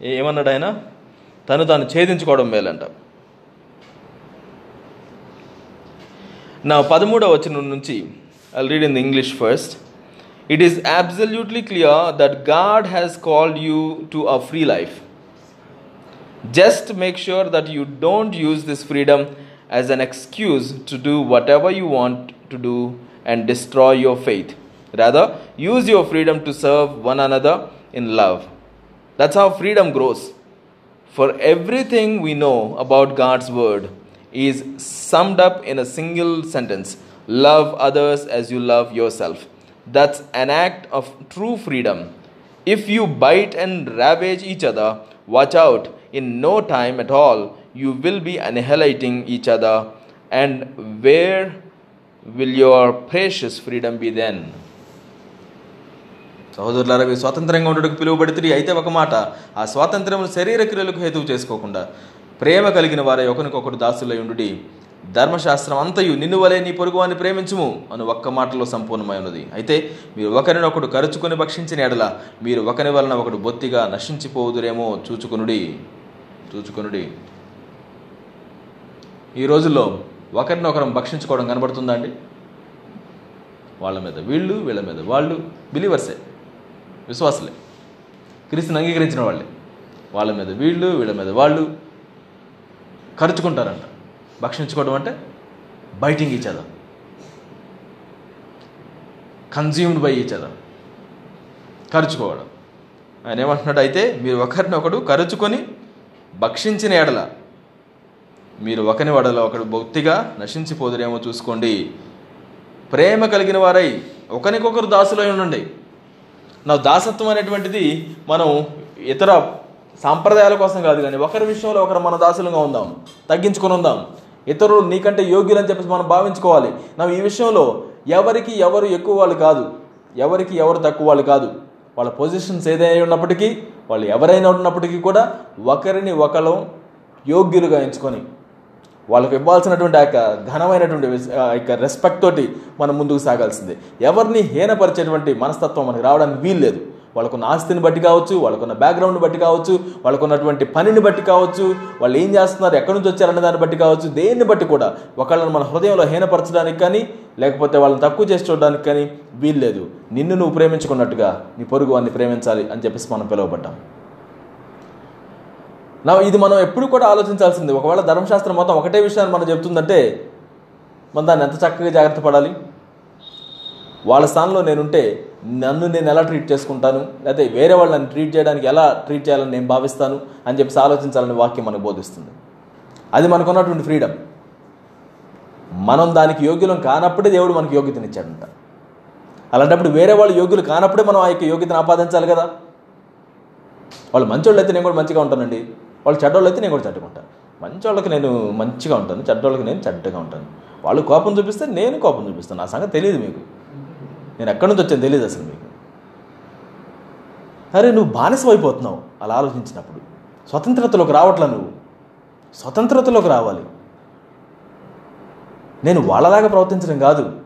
ఏమన్నాడు ఆయన తను తాను ఛేదించుకోవడం మేలంట. నా పదమూడవ వచనం నుంచి I read in the English first it is absolutely clear that God has called you to a free life just make sure that you don't use this freedom as an excuse to do whatever you want to do and destroy your faith. Rather, use your freedom to serve one another in love. That's how freedom grows. For everything we know about God's word is summed up in a single sentence love others as you love yourself. That's an act of true freedom. If you bite and ravage each other, watch out. In no time at all, you will be annihilating each other. And where will your precious freedom be then? సహోదరులారా మీరు స్వాతంత్రంగా ఉండడానికి పిలువబడితే అయితే ఒక మాట ఆ స్వాతంత్రం శరీర క్రియలకు హేతువు చేసుకోకుండా ప్రేమ కలిగిన వారే ఒకరికొకరు దాసులై ఉండి ధర్మశాస్త్రం అంతయు నిన్ను వలే నీ పొరుగువాన్ని ప్రేమించుము అని ఒక్క మాటలో సంపూర్ణమై ఉన్నది అయితే మీరు ఒకరినొకడు కరుచుకొని భక్షించిన ఎడల మీరు ఒకరి వలన ఒకడు బొత్తిగా నశించిపోదురేమో చూచుకొనుడి చూచుకొనుడి ఈ రోజుల్లో ఒకరినొకరం భక్షించుకోవడం కనబడుతుందా అండి వాళ్ళ మీద వీళ్ళు వీళ్ళ మీద వాళ్ళు. బిలీవర్సే. విశ్వాసులే. క్రీస్తుని అంగీకరించిన వాళ్ళే. వాళ్ళ మీద వీళ్ళు వీళ్ళ మీద వాళ్ళు ఖర్చుకుంటారంట భక్షించుకోవడం అంటే biting each consumed by each ఖర్చుకోవడం ఆయన ఏమంటున్నాడు? అయితే మీరు ఒకరినొకడు ఖర్చుకొని భక్షించిన ఎడల మీరు ఒకని వడలో ఒకడు భక్తిగా నశించిపోదురేమో చూసుకోండి. ప్రేమ కలిగిన వారై ఒకరికొకరు దాసులై ఉండండి. నా దాసత్వం అనేటువంటిది మనం ఇతర సాంప్రదాయాల కోసం కాదు కానీ ఒకరి విషయంలో ఒకరు మన దాసులుగా ఉందాం తగ్గించుకొని ఉందాం. ఇతరులు నీకంటే యోగ్యులని చెప్పేసి మనం భావించుకోవాలి. నా ఈ విషయంలో ఎవరికి ఎవరు ఎక్కువ వాళ్ళు కాదు ఎవరికి ఎవరు తక్కువ వాళ్ళు కాదు. వాళ్ళ పొజిషన్స్ ఏదైనా ఉన్నప్పటికీ వాళ్ళు ఎవరైనా ఉన్నప్పటికీ కూడా ఒకరిని ఒకరు యోగ్యులుగా ఎంచుకొని వాళ్ళకు ఇవ్వాల్సినటువంటి ఆ యొక్క ఘనమైనటువంటి ఆ యొక్క రెస్పెక్ట్ తోటి మనం ముందుకు సాగాల్సిందే. ఎవరిని హీనపరిచేటువంటి మనస్తత్వం మనకి రావడానికి వీల్లేదు వాళ్ళకున్న ఆస్తిని బట్టి కావచ్చు వాళ్ళకున్న బ్యాక్గ్రౌండ్ని బట్టి కావచ్చు వాళ్ళకున్నటువంటి పనిని బట్టి కావచ్చు వాళ్ళు ఏం చేస్తున్నారు ఎక్కడి నుంచి వచ్చారనే దాన్ని బట్టి కావచ్చు దేన్ని బట్టి కూడా ఒకళ్ళని మన హృదయంలో హీనపరచడానికి కానీ లేకపోతే వాళ్ళని తక్కువ చేసి చూడడానికి కానీ వీల్లేదు నిన్ను నువ్వు ప్రేమించుకున్నట్టుగా నీ పొరుగు వాడిని ప్రేమించాలి అని చెప్పేసి మనం పిలువబడ్డాం. నా ఇది మనం ఎప్పుడు కూడా ఆలోచించాల్సింది. ఒకవేళ ధర్మశాస్త్రం మొత్తం ఒకటే విషయాన్ని మనం చెప్తుందంటే మనం దాన్ని ఎంత చక్కగా జాగ్రత్త పడాలి? వాళ్ళ స్థానంలో నేనుంటే నన్ను నేను ఎలా ట్రీట్ చేసుకుంటాను? లేకపోతే వేరే వాళ్ళని ట్రీట్ చేయడానికి ఎలా ట్రీట్ చేయాలని నేను భావిస్తాను? అని చెప్పేసి ఆలోచించాలని వాక్యం మనకు బోధిస్తుంది. అది మనకున్నటువంటి ఫ్రీడమ్ మనం దానికి యోగ్యులం కానప్పుడే దేవుడు మనకి యోగ్యతనిచ్చాడంట అలాంటప్పుడు వేరే వాళ్ళు యోగ్యులు కానప్పుడే మనం ఆ యొక్క యోగ్యతను ఆపాదించాలి కదా? వాళ్ళు మంచోళ్ళు అయితే నేను కూడా మంచిగా ఉంటానండి. వాళ్ళు చెడ్డోళ్ళు అయితే నేను కూడా చెడ్డగా మంచి వాళ్ళకి నేను మంచిగా ఉంటాను చెడ్డోళ్ళకి నేను చెడ్డగా ఉంటాను. వాళ్ళు కోపం చూపిస్తే నేను కోపం చూపిస్తాను. నా సంగతి తెలియదు మీకు. నేను ఎక్కడి నుంచి వచ్చాను తెలియదు అసలు మీకు. అరే నువ్వు బానిసం అయిపోతున్నావు అలా ఆలోచించినప్పుడు. స్వతంత్రతలోకి రావట్లా నువ్వు. స్వతంత్రతలోకి రావాలి. నేను వాళ్ళలాగా ప్రవర్తించడం కాదు.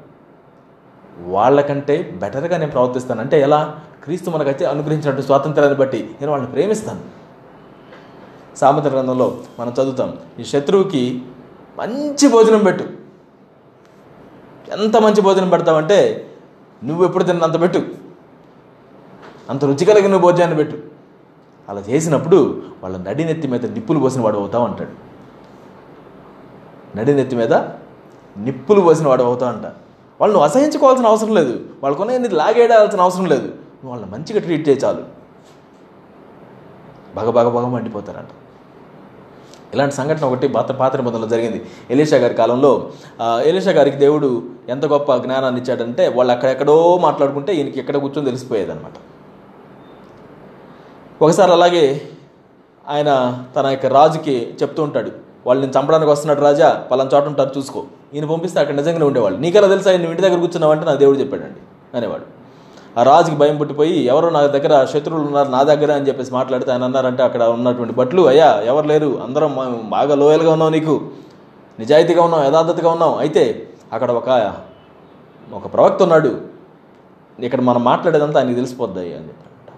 వాళ్ళకంటే బెటర్గా నేను ప్రవర్తిస్తాను. అంటే ఎలా? క్రీస్తు మనకు అయితే అనుగ్రహించినట్టు స్వాతంత్రాన్ని బట్టి నేను వాళ్ళని ప్రేమిస్తాను. సామెత గ్రంథంలో మనం చదువుతాం ఈ శత్రువుకి మంచి భోజనం పెట్టు. ఎంత మంచి భోజనం పెడతావంటే నువ్వు ఎప్పుడు తిన్నంత పెట్టు. అంత రుచి కలిగిన భోజనాన్ని పెట్టు. అలా చేసినప్పుడు వాళ్ళ నడినెత్తి మీద నిప్పులు పోసిన వాడు అవుతావు అంటాడు. నడినెత్తి మీద నిప్పులు పోసిన వాడు అవుతావు అంట. వాళ్ళు నువ్వు అసహించుకోవాల్సిన అవసరం లేదు. వాళ్ళకున్న లాగేడాల్సిన అవసరం లేదు. నువ్వు వాళ్ళని మంచిగా ట్రీట్ చేయ చాలు. బగ బగ బగ మండిపోతారంట. ఇలాంటి సంఘటన ఒకటి పాత పాత నిబంధనలో జరిగింది. ఎలీషా గారి కాలంలో ఎలీషా గారికి దేవుడు ఎంత గొప్ప జ్ఞానాన్ని ఇచ్చాడంటే వాళ్ళు అక్కడెక్కడో మాట్లాడుకుంటే ఈయనకి ఎక్కడ కూర్చొని తెలిసిపోయేది అనమాట ఒకసారి అలాగే ఆయన తన యొక్క రాజుకి చెప్తూ ఉంటాడు వాళ్ళు నేను చంపడానికి వస్తున్నాడు రాజా పలానా చోట ఉంటారు చూసుకో. ఈయన పంపిస్తే అక్కడ నిజంగానే ఉండేవాళ్ళు. నీకెలా తెలుసా నువ్వు ఇంటి దగ్గర కూర్చున్నావంటే నా దేవుడు చెప్పాడండి అనేవాడు. ఆ రాజుకి భయం పుట్టిపోయి ఎవరో నా దగ్గర శత్రువులు ఉన్నారు నా దగ్గర అని చెప్పేసి మాట్లాడితే ఆయన అన్నారంటే అక్కడ ఉన్నటువంటి బట్లు అయ్యా ఎవరు లేరు? అందరం బాగా లోయల్గా ఉన్నావు నీకు. నిజాయితీగా ఉన్నావు యథార్థతగా ఉన్నావు. అయితే అక్కడ ఒక ఒక ప్రవక్త ఉన్నాడు. ఇక్కడ మనం మాట్లాడేదంతా ఆయనకి తెలిసిపోద్ది అని చెప్పారంట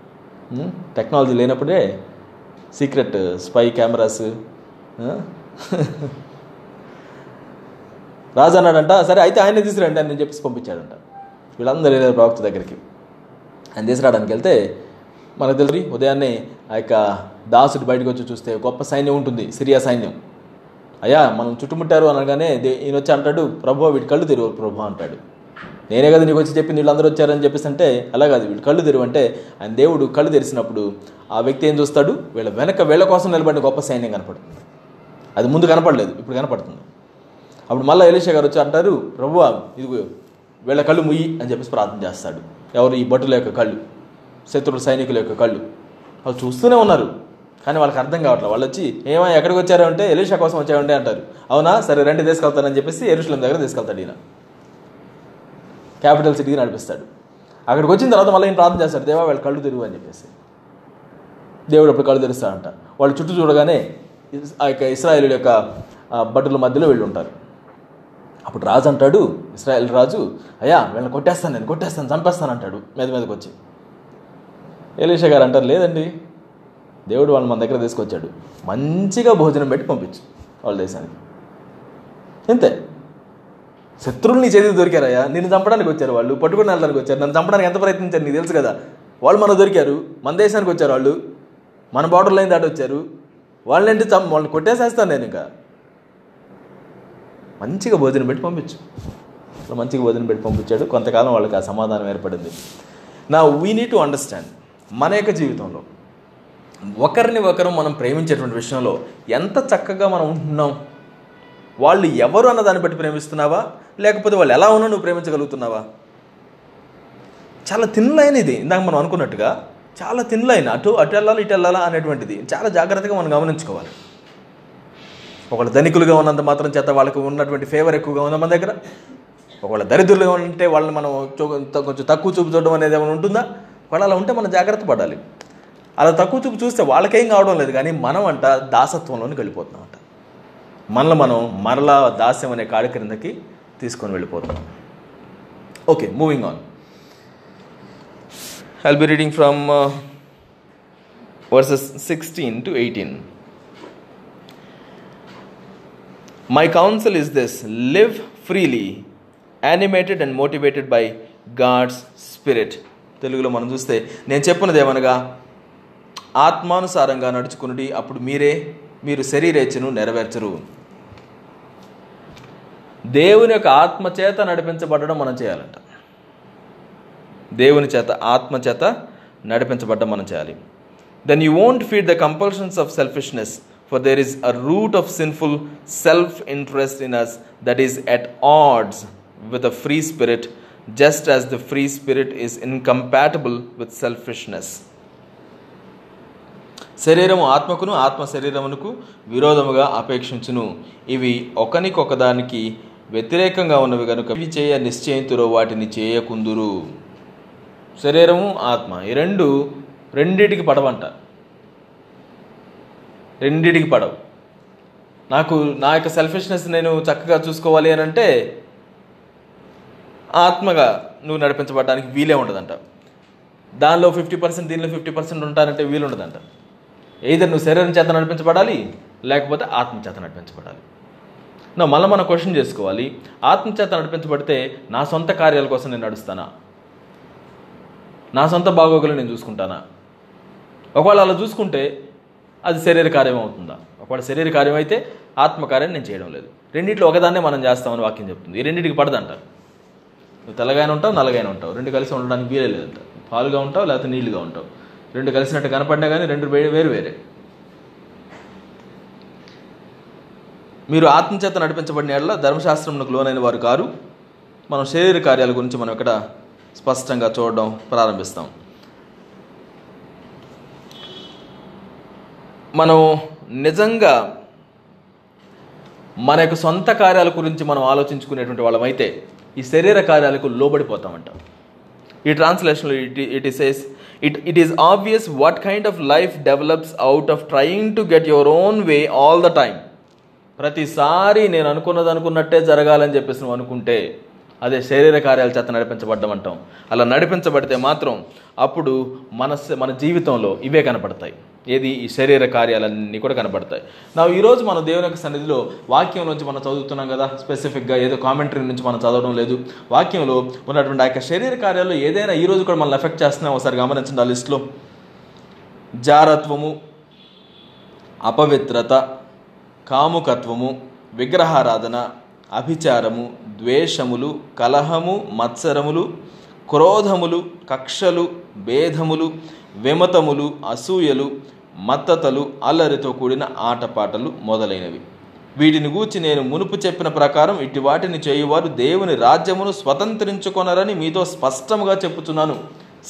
టెక్నాలజీ లేనప్పుడే సీక్రెట్ స్పై కెమెరాస్ రాజు అన్నాడంట సరే అయితే ఆయన తీసుకురండి అని నేను చెప్పేసి పంపించాడంట. వీళ్ళందరూ ప్రవక్త దగ్గరికి. ఆయన తీసుకురావడానికి వెళ్తే మనకు తెలుసు ఉదయాన్నే ఆ యొక్క దాసుడు బయటకు వచ్చి చూస్తే గొప్ప సైన్యం ఉంటుంది సిరియా సైన్యం. అయ్యా మనం చుట్టుముట్టారు అనగానే దే- ఈయన వచ్చి అంటాడు ప్రభు వీడి కళ్ళు తెరువు ప్రభు అంటాడు. నేనే కదా నీకు వచ్చి చెప్పింది వీళ్ళందరూ వచ్చారని చెప్పేసి అంటే అలా కాదు వీడు కళ్ళు తెరువు అంటే ఆయన దేవుడు కళ్ళు తెరిచినప్పుడు ఆ వ్యక్తి ఏం చూస్తాడు? వీళ్ళ వెనక వీళ్ళ కోసం నిలబడిన గొప్ప సైన్యం కనపడుతుంది. అది ముందు కనపడలేదు ఇప్పుడు కనపడుతుంది. అప్పుడు మళ్ళీ ఎలీషా గారు వచ్చి అంటారు ప్రభు ఇది వీళ్ళ కళ్ళు ముయ్యి అని చెప్పేసి ప్రార్థన చేస్తాడు. ఎవరు ఈ భటుల యొక్క కళ్ళు శత్రుడు సైనికుల యొక్క కళ్ళు. వాళ్ళు చూస్తూనే ఉన్నారు కానీ వాళ్ళకి అర్థం కావట్లేదు వాళ్ళు వచ్చి ఏమో ఎక్కడికి వచ్చారు అంటే ఎలీషా కోసం వచ్చారంటే అంటారు. అవునా? సరే రెండు తీసుకెళ్తానని చెప్పేసి ఎరుషులం దగ్గర తీసుకెళ్తాడు ఈయన. క్యాపిటల్ సిటీకి నడిపిస్తాడు. అక్కడికి వచ్చిన తర్వాత మళ్ళీ ఈయన ప్రార్థన చేస్తాడు దేవా వాళ్ళు కళ్ళు తెరువు అని చెప్పేసి. దేవుడు అప్పుడు కళ్ళు తెరుస్తాడంట. వాళ్ళు చుట్టూ చూడగానే ఆ యొక్క ఇస్రాయేల్ యొక్క ఆ, భటుల మధ్యలో వీళ్ళు ఉంటారు. అప్పుడు రాజు అంటాడు ఇస్రాయల్ రాజు అయ్యా వీళ్ళని కొట్టేస్తాను నేను కొట్టేస్తాను చంపేస్తాను అంటాడు మీద మీదకి వచ్చి. ఎలీషా గారు అంటారు లేదండి దేవుడు వాళ్ళు మన దగ్గర తీసుకొచ్చాడు. మంచిగా భోజనం పెట్టి పంపించు వాళ్ళ దేశానికి. ఇంతే. శత్రువులు నీ చేతికి దొరికారయ్యా నిన్ను చంపడానికి వచ్చారు వాళ్ళు పట్టుకుని వెళ్ళడానికి వచ్చారు నన్ను చంపడానికి ఎంత ప్రయత్నించారు నీకు తెలుసు కదా? వాళ్ళు మన దొరికారు మన దేశానికి వచ్చారు వాళ్ళు మన బార్డర్ లైన్ దాటి వచ్చారు వాళ్ళంటే వాళ్ళని కొట్టేసేస్తాను నేను ఇంకా. మంచిగా భోజనం పెట్టి పంపించు. అట్లా మంచిగా భోజనం పెట్టి పంపించాడు. కొంతకాలం వాళ్ళకి ఆ సమాధానం ఏర్పడింది. నా వీ నీ టు అండర్స్టాండ్ మన యొక్క జీవితంలో ఒకరిని ఒకరు మనం ప్రేమించేటువంటి విషయంలో ఎంత చక్కగా మనం ఉంటున్నాం? వాళ్ళు ఎవరు అన్న దాన్ని బట్టి ప్రేమిస్తున్నావా? లేకపోతే వాళ్ళు ఎలా ఉన్నా నువ్వు ప్రేమించగలుగుతున్నావా? చాలా తిన్ లైన్ ఇది. ఇందాక మనం అనుకున్నట్టుగా చాలా తిన్ లైన్ అటు అటు వెళ్ళాలి ఇటు వెళ్ళాలా అనేటువంటిది. చాలా జాగ్రత్తగా మనం గమనించుకోవాలి. ఒకళ్ళు ధనికులుగా ఉన్నంత మాత్రం చేత వాళ్ళకి ఉన్నటువంటి ఫేవర్ ఎక్కువగా ఉందా మన దగ్గర? ఒకవేళ దరిద్రులుగా ఉంటే వాళ్ళని మనం కొంచెం తక్కువ చూపు చూడడం అనేది ఏమైనా ఉంటుందా? వాళ్ళు అలా ఉంటే మనం జాగ్రత్త పడాలి. అలా తక్కువ చూపు చూస్తే వాళ్ళకేం కావడం లేదు కానీ మనం అంట దాసత్వంలోనే వెళ్ళిపోతున్నాం అంట. మనలో మనం మరలా దాస్యం అనే కాడి క్రిందకి తీసుకొని వెళ్ళిపోతున్నాం. Okay moving on I'll be reading from verses sixteen to eighteen My counsel is this. Live freely, animated and motivated by God's spirit తెలుగులో మనం చూస్తే నేను చెప్పినది ఏమనగా ఆత్మానుసారంగా నడుచుకునుడి అప్పుడు మీరే మీరు శరీరేచ్ఛను నెరవేర్చరు. దేవుని యొక్క ఆత్మ చేత నడిపించబడడం మనం చేయాలంట. దేవుని చేత ఆత్మ చేత నడిపించబడ్డం మనం చేయాలి. Then you won't feed the compulsions of selfishness for there is a root of sinful self interest in us that is at odds with a free spirit just as the free spirit is incompatible with selfishness శరీరము ఆత్మకును ఆత్మ శరీరమునకు విరోధముగా అపేక్షించును. ఇవి ఒకనికొకదానికి వ్యతిరేకంగా ఉన్నవి కనుక ఇవి చేయ నిశ్చయింతురో వాటిని చేయకుందురు. శరీరము ఆత్మ ఈ రెండు రెండింటికి పడవంట. రెండిటికి పడవు. నాకు నా యొక్క సెల్ఫిష్నెస్ నేను చక్కగా చూసుకోవాలి అని అంటే ఆత్మగా నువ్వు నడిపించబడడానికి వీలే ఉండదంట. దానిలో ఫిఫ్టీ పర్సెంట్ దీనిలో ఫిఫ్టీ పర్సెంట్ ఉంటానంటే వీలు ఉండదంట. ఏదో నువ్వు శరీరం చేత నడిపించబడాలి లేకపోతే ఆత్మ చేత నడిపించబడాలి. నా మళ్ళీ మనం క్వశ్చన్ చేసుకోవాలి. ఆత్మచేత నడిపించబడితే నా సొంత కార్యాల కోసం నేను నడుస్తానా? నా సొంత బాగోగులు నేను చూసుకుంటానా? ఒకవేళ అలా చూసుకుంటే అది శరీర కార్యం అవుతుందా? ఒకవేళ శరీర కార్యం అయితే ఆత్మకార్యం నేను చేయడం లేదు. రెండింటిలో ఒకదాన్నే మనం చేస్తామని వాక్యం చెప్తుంది. ఈ రెండింటికి పడదంట నువ్వు తెల్లగానే ఉంటావు నల్లగానే ఉంటావు. రెండు కలిసి ఉండడానికి వీలే లేదంట. పాలుగా ఉంటావు లేకపోతే నీళ్ళుగా ఉంటావు. రెండు కలిసినట్టు కనపడినా కానీ రెండు వేరు వేరే. మీరు ఆత్మచేత నడిపించబడిన ఎడల ధర్మశాస్త్రమునకు లోనైన వారు కారు. మనం శరీర కార్యాల గురించి మనం ఇక్కడ స్పష్టంగా చూడడం ప్రారంభిస్తాం. మనం నిజంగా మన యొక్క సొంత కార్యాల గురించి మనం ఆలోచించుకునేటువంటి వాళ్ళమైతే ఈ శరీర కార్యాలకు లోబడిపోతామంట. ఈ ట్రాన్స్లేషన్లో it it is says it it is obvious what kind of life develops out of trying to get your own way all the time ప్రతిసారి నేను అనుకున్నది అనుకున్నట్టే జరగాలని చెప్పేసి నువ్వు అనుకుంటే అదే శరీర కార్యాల చేత నడిపించబడ్డం అంటాం అలా నడిపించబడితే మాత్రం అప్పుడు మన మన జీవితంలో ఇవే కనపడతాయి. ఏది? ఈ శరీర కార్యాలన్నీ కూడా కనబడతాయి. నా ఈరోజు మన దేవుని యొక్క సన్నిధిలో వాక్యం నుంచి మనం చదువుతున్నాం కదా స్పెసిఫిక్గా ఏదో కామెంటరీ నుంచి మనం చదవడం లేదు. వాక్యంలో ఉన్నటువంటి ఆ యొక్క శరీర కార్యాల్లో ఏదైనా ఈరోజు కూడా మనల్ని ఎఫెక్ట్ చేస్తున్నాం ఒకసారి గమనించండి ఆ లిస్టులో జారత్వము అపవిత్రత కాముకత్వము విగ్రహారాధన అభిచారము ద్వేషములు కలహము మత్సరములు క్రోధములు కక్షలు భేదములు విమతములు అసూయలు మత్తతలు అల్లరితో కూడిన ఆటపాటలు మొదలైనవి. వీటిని గూర్చి నేను మునుపు చెప్పిన ప్రకారం ఇటు వాటిని చేయువారు దేవుని రాజ్యమును స్వతంత్రించుకొనరని మీతో స్పష్టంగా చెప్పుతున్నాను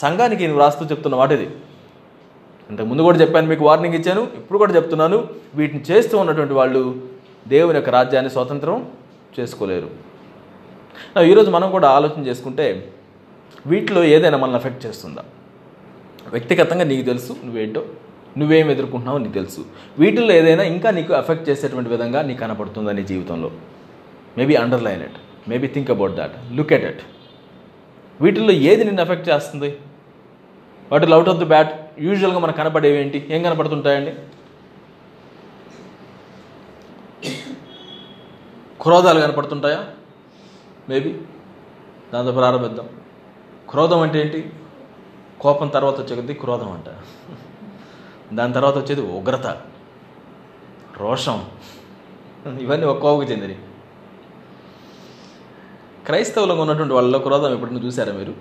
సంఘానికి నేను రాస్తూ చెప్తున్న వాటిది ఇంతకు ముందు కూడా చెప్పాను మీకు వార్నింగ్ ఇచ్చాను ఇప్పుడు కూడా చెప్తున్నాను. వీటిని చేస్తూ ఉన్నటువంటి వాళ్ళు దేవుని యొక్క రాజ్యాన్ని స్వతంత్రం చేసుకోలేరు. ఈరోజు మనం కూడా ఆలోచన చేసుకుంటే వీటిలో ఏదైనా మనల్ని ఎఫెక్ట్ చేస్తుందా? వ్యక్తిగతంగా నీకు తెలుసు నువ్వేంటో నువ్వేం ఎదుర్కొంటున్నావో నీకు తెలుసు. వీటిల్లో ఏదైనా ఇంకా నీకు ఎఫెక్ట్ చేసేటువంటి విధంగా నీకు కనపడుతుందా నీ జీవితంలో? Maybe underline it maybe think about that look at it వీటిల్లో ఏది నిన్ను ఎఫెక్ట్ చేస్తుంది? వాటిలో అవుట్ ఆఫ్ ది బ్యాట్ యూజువల్గా మనకు కనపడేవి ఏంటి? ఏం కనపడుతుంటాయండి? క్రోధాలు కనపడుతుంటాయా? మేబీ దాంతో ప్రారంభిద్దాం. క్రోధం అంటే ఏంటి? కోపం తర్వాత వచ్చేది క్రోధం అంట. దాని తర్వాత వచ్చేది ఉగ్రత రోషం ఇవన్నీ ఒక చెందినవి. క్రైస్తవులకు ఉన్నటువంటి వాళ్ళలో క్రోధం ఎప్పుడైనా చూసారా మీరు?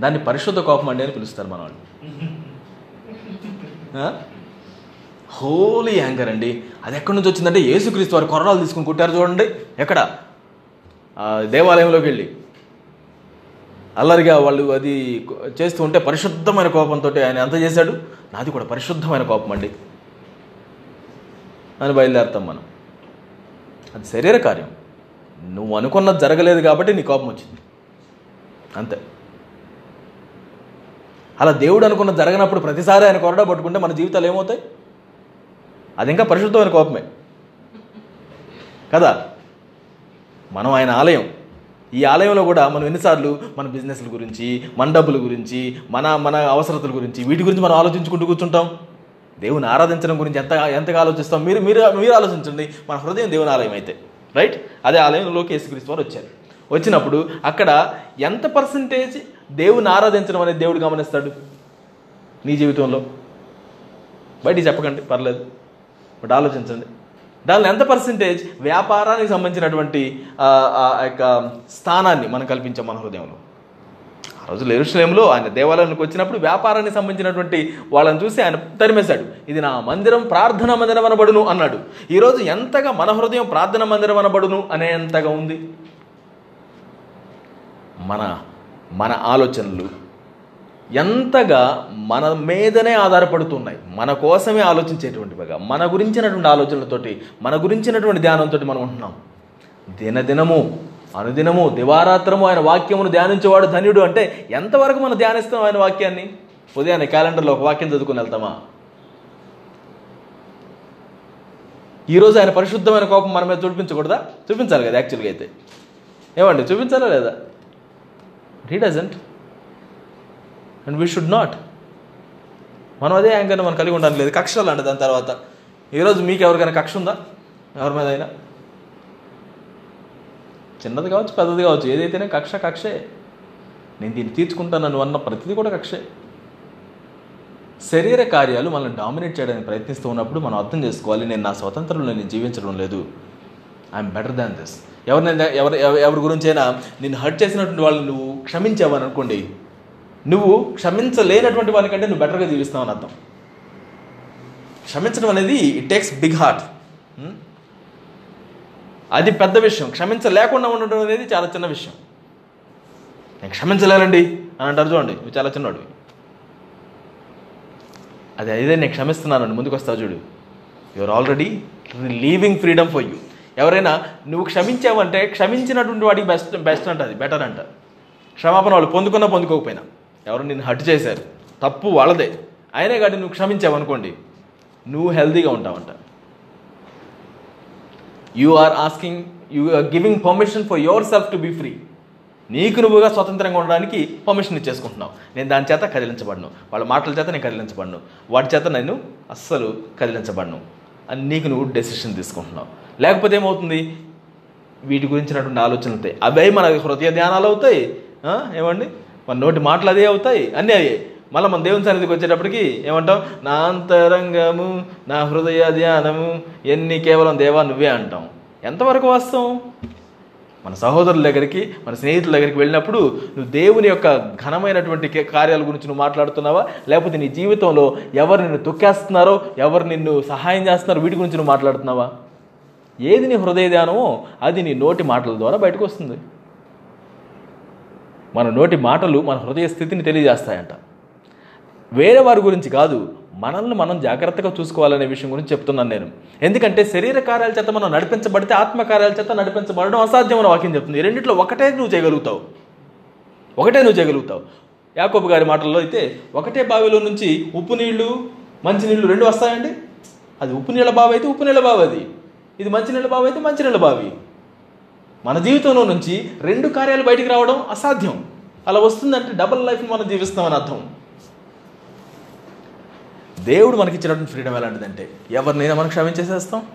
దాన్ని పరిశుద్ధ కోపం అండి అని పిలుస్తారు మన వాళ్ళు హోలీ యాంకర్ అండి. అది ఎక్కడి నుంచి వచ్చిందంటే యేసుక్రీస్తు వారు కొరడాలు తీసుకుని కుట్టారు చూడండి. ఎక్కడ? దేవాలయంలోకి వెళ్ళి. అల్లరిగా వాళ్ళు అది చేస్తూ ఉంటే పరిశుద్ధమైన కోపంతో ఆయన ఎంత చేశాడు? నాది కూడా పరిశుద్ధమైన కోపం అండి. అని బయలుదేరుతాం మనం. అది శరీర కార్యం. నువ్వు అనుకున్నది జరగలేదు కాబట్టి నీ కోపం వచ్చింది. అంతే. అలా దేవుడు అనుకున్న జరగనప్పుడు ప్రతిసారి ఆయన కొరడా పట్టుకుంటే మన జీవితాలు ఏమవుతాయి? అది ఇంకా పరిశుద్ధమైన కోపమే. కదా? మనం ఆయన ఆలయం. ఈ ఆలయంలో కూడా మనం ఎన్నిసార్లు మన బిజినెస్ల గురించి మన డబ్బుల గురించి మన మన అవసరతల గురించి వీటి గురించి మనం ఆలోచించుకుంటూ కూర్చుంటాం. దేవుని ఆరాధించడం గురించి ఎంత ఎంతగా ఆలోచిస్తాం? మీరు మీరు మీరు ఆలోచించండి. మన హృదయం దేవుని ఆలయం అయితే. రైట్ అదే ఆలయంలోకి యేసుక్రీస్తు వారు వచ్చారు. వచ్చినప్పుడు అక్కడ ఎంత పర్సంటేజ్ దేవుని ఆరాధించడం అనేది దేవుడు గమనిస్తాడు? నీ జీవితంలో? బయటికి చెప్పకండి పర్లేదు. బట్ ఆలోచించండి. దానిలో ఎంత పర్సంటేజ్ వ్యాపారానికి సంబంధించినటువంటి ఆ, యొక్క స్థానాన్ని మనం కల్పించాం మన హృదయంలో. ఆ రోజు ఎరుషలేంలో ఆయన దేవాలయానికి వచ్చినప్పుడు వ్యాపారానికి సంబంధించినటువంటి వాళ్ళని చూసి ఆయన తరిమేశాడు. ఇది నా మందిరం ప్రార్థన మందిరం అనబడును అన్నాడు. ఈరోజు ఎంతగా మన హృదయం ప్రార్థన మందిరం అనబడును అనేంతగా ఉంది. మన మన ఆలోచనలు ఎంతగా మన మీదనే ఆధారపడుతున్నాయి. మన కోసమే ఆలోచించేటువంటివిగా మన గురించినటువంటి ఆలోచనలతోటి మన గురించినటువంటి ధ్యానంతో మనం ఉంటున్నాం. దినదినము అనుదినము దివారాత్రము ఆయన వాక్యమును ధ్యానించేవాడు ధన్యుడు అంటే ఎంతవరకు మనం ధ్యానిస్తాం ఆయన వాక్యాన్ని? ఉదయాన్నే క్యాలెండర్లో ఒక వాక్యం చదువుకుని వెళ్తామా? ఈరోజు ఆయన పరిశుద్ధమైన కోపం మన మీద చూపించకూడదా? చూపించాలి కదా యాక్చువల్గా అయితే. ఏమండి చూపించాలా లేదా? He doesn't and we should not మనం అదే యాంకర్ని మనం కలిగి ఉండడం లేదు. కక్ష లాంటి దాని తర్వాత. ఈరోజు మీకు ఎవరికైనా కక్ష ఉందా? ఎవరి మీద అయినా? చిన్నది కావచ్చు పెద్దది కావచ్చు. ఏదైతేనే కక్ష కక్షే. నేను దీన్ని తీర్చుకుంటాను అన్న ప్రతిదీ కూడా కక్షే. శరీర కార్యాలు మనల్ని డామినేట్ చేయడానికి ప్రయత్నిస్తూ ఉన్నప్పుడు మనం అర్థం చేసుకోవాలి నేను నా స్వతంత్రంలో నేను జీవించడం లేదు. ఐఎమ్ బెటర్ దాన్ దిస్ ఎవరినైనా ఎవరి ఎవరి గురించైనా నేను హర్ట్ చేసినటువంటి వాళ్ళని నువ్వు క్షమించావని అనుకోండి. నువ్వు క్షమించలేనటువంటి వాళ్ళకంటే నువ్వు బెటర్గా జీవిస్తావు అని అర్థం. క్షమించడం అనేది ఇట్ టేక్స్ బిగ్ హార్ట్ అది పెద్ద విషయం. క్షమించలేకుండా ఉండడం అనేది చాలా చిన్న విషయం. నేను క్షమించలేనండి అని అంటారు చూడండి నువ్వు చాలా చిన్నవాడు అది అదే నేను క్షమిస్తున్నానండి ముందుకు వస్తావు చూడు. Your already leaving freedom for you ఎవరైనా నువ్వు క్షమించావంటే క్షమించినటువంటి వాడికి బెస్ట్ బెస్ట్ అంట అది బెటర్ అంట. క్షమాపణ వాళ్ళు పొందుకున్నా పొందుకోకపోయినా. ఎవరు నిన్ను హట్ చేశారు. తప్పు వాళ్ళదే. అయినా కాబట్టి నువ్వు క్షమించావు అనుకోండి నువ్వు హెల్తీగా ఉంటావంట. You are asking you are giving permission for yourself to be free నీకు నువ్వుగా స్వతంత్రంగా ఉండడానికి పర్మిషన్ ఇచ్చేసుకుంటున్నావు. నేను దాని చేత కదిలించబడను. వాళ్ళ మాటల చేత నేను కదిలించబడను. వాటి చేత నేను అస్సలు కదిలించబడను. అని నీకు నువ్వు డెసిషన్ తీసుకుంటున్నావు. లేకపోతే ఏమవుతుంది? వీటి గురించినటువంటి ఆలోచనలు అవుతాయి అవే మన హృదయ ధ్యానాలు అవుతాయి. ఏమండి? మన నోటి మాటలు అదే అవుతాయి. అన్నీ అయ్యాయి మళ్ళీ మన దేవుని సన్నిధికి వచ్చేటప్పటికి ఏమంటాం? నా అంతరంగము నా హృదయ ధ్యానము ఎన్ని కేవలం దేవా నువ్వే అంటాం. ఎంతవరకు వాస్తవం? మన సహోదరుల దగ్గరికి మన స్నేహితుల దగ్గరికి వెళ్ళినప్పుడు నువ్వు దేవుని యొక్క ఘనమైనటువంటి కార్యాల గురించి నువ్వు మాట్లాడుతున్నావా? లేకపోతే నీ జీవితంలో ఎవరు నిన్ను తొక్కేస్తున్నారో ఎవరు నిన్ను సహాయం చేస్తున్నారో వీటి గురించి నువ్వు మాట్లాడుతున్నావా? ఏది నీ హృదయ ధ్యానమో అది నీ నోటి మాటల ద్వారా బయటకు వస్తుంది. మన నోటి మాటలు మన హృదయ స్థితిని తెలియజేస్తాయంట. వేరే వారి గురించి కాదు మనల్ని మనం జాగ్రత్తగా చూసుకోవాలనే విషయం గురించి చెప్తున్నాను నేను. ఎందుకంటే శరీర కార్యాల చేత మనం నడిపించబడితే ఆత్మ కార్యాల చేత నడిపించబడడం అసాధ్యమైన వాక్యం చెప్తుంది. రెండిట్లో ఒకటే నువ్వు చేయగలుగుతావు. ఒకటే నువ్వు చేయగలుగుతావు. యాకోబు గారి మాటల్లో అయితే ఒకటే బావిలో నుంచి ఉప్పు నీళ్ళు మంచినీళ్ళు రెండు వస్తాయండి? అది ఉప్పు నీళ్ళ బావి అయితే ఉప్పు నీళ్ళ బావి అది. ఇది మంచినీళ్ళ బావి అయితే మంచినీళ్ళ బావి. మన జీవితంలో నుంచి రెండు కార్యాలు బయటికి రావడం అసాధ్యం. అలా వస్తుందంటే డబల్ లైఫ్ మనం జీవిస్తామని అర్థం. దేవుడు మనకి ఇచ్చినటువంటి ఫ్రీడమ్ ఎలాంటిదంటే ఎవరినైనా మనం క్షమించేసేస్తాం.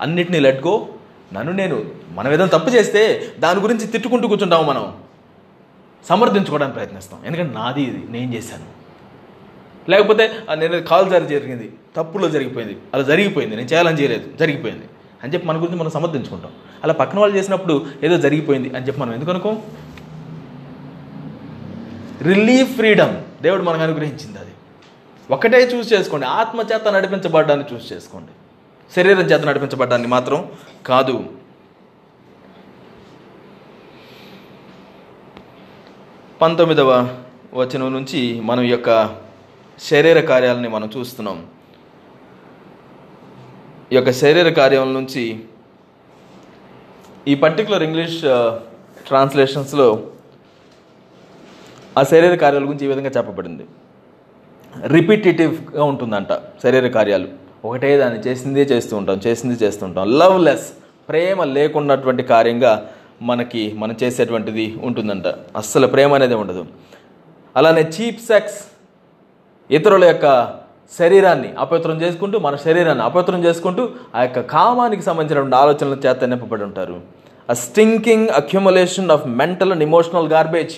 అన్నిటినీ లెట్ గో నన్ను నేను మనం ఏదైనా తప్పు చేస్తే దాని గురించి తిట్టుకుంటూ కూర్చుంటాము మనం. సమర్థించుకోవడానికి ప్రయత్నిస్తాం. ఎందుకంటే నాది ఇది నేను చేశాను. లేకపోతే నేను కాల్ జారీ జరిగింది తప్పులో జరిగిపోయింది అలా జరిగిపోయింది నేను చేయాలని చేయలేదు జరిగిపోయింది. అని చెప్పి మన గురించి మనం సమర్థించుకుంటాం. అలా పక్కన వాళ్ళు చేసినప్పుడు ఏదో జరిగిపోయింది అని చెప్పి మనం ఎందుకు అనుకో? రిలీఫ్ ఫ్రీడమ్ దేవుడు మనకు అనుగ్రహించింది అది. ఒకటే చూస్ చేసుకోండి. ఆత్మ చేత నడిపించబడ్డాన్ని చూస్ చేసుకోండి. శరీరం చేత నడిపించబడ్డాన్ని మాత్రం కాదు. పంతొమ్మిదవ వచనం నుంచి మనం యొక్క శరీర కార్యాలని మనం చూస్తున్నాం. ఈ యొక్క శరీర కార్యం నుంచి ఈ పర్టికులర్ ఇంగ్లీష్ ట్రాన్స్లేషన్స్లో ఆ శరీర కార్యాల గురించి ఈ విధంగా చెప్పబడింది. రిపిటేటివ్గా ఉంటుందంట శరీర కార్యాలు. ఒకటే దాన్ని చేసిందే చేస్తూ ఉంటాం చేసింది చేస్తూ ఉంటాం. లవ్లెస్ ప్రేమ లేకున్నటువంటి కార్యంగా మనకి మనం చేసేటువంటిది ఉంటుందంట. అస్సలు ప్రేమ అనేది ఉండదు. అలానే చీప్ సెక్స్ ఇతరుల యొక్క శరీరాన్ని అపవిత్రం చేసుకుంటూ మన శరీరాన్ని అపవిత్రం చేసుకుంటూ ఆ యొక్క కామానికి సంబంధించినటువంటి ఆలోచనల చేత నింపబడి ఉంటారు. A stinking accumulation of mental and emotional garbage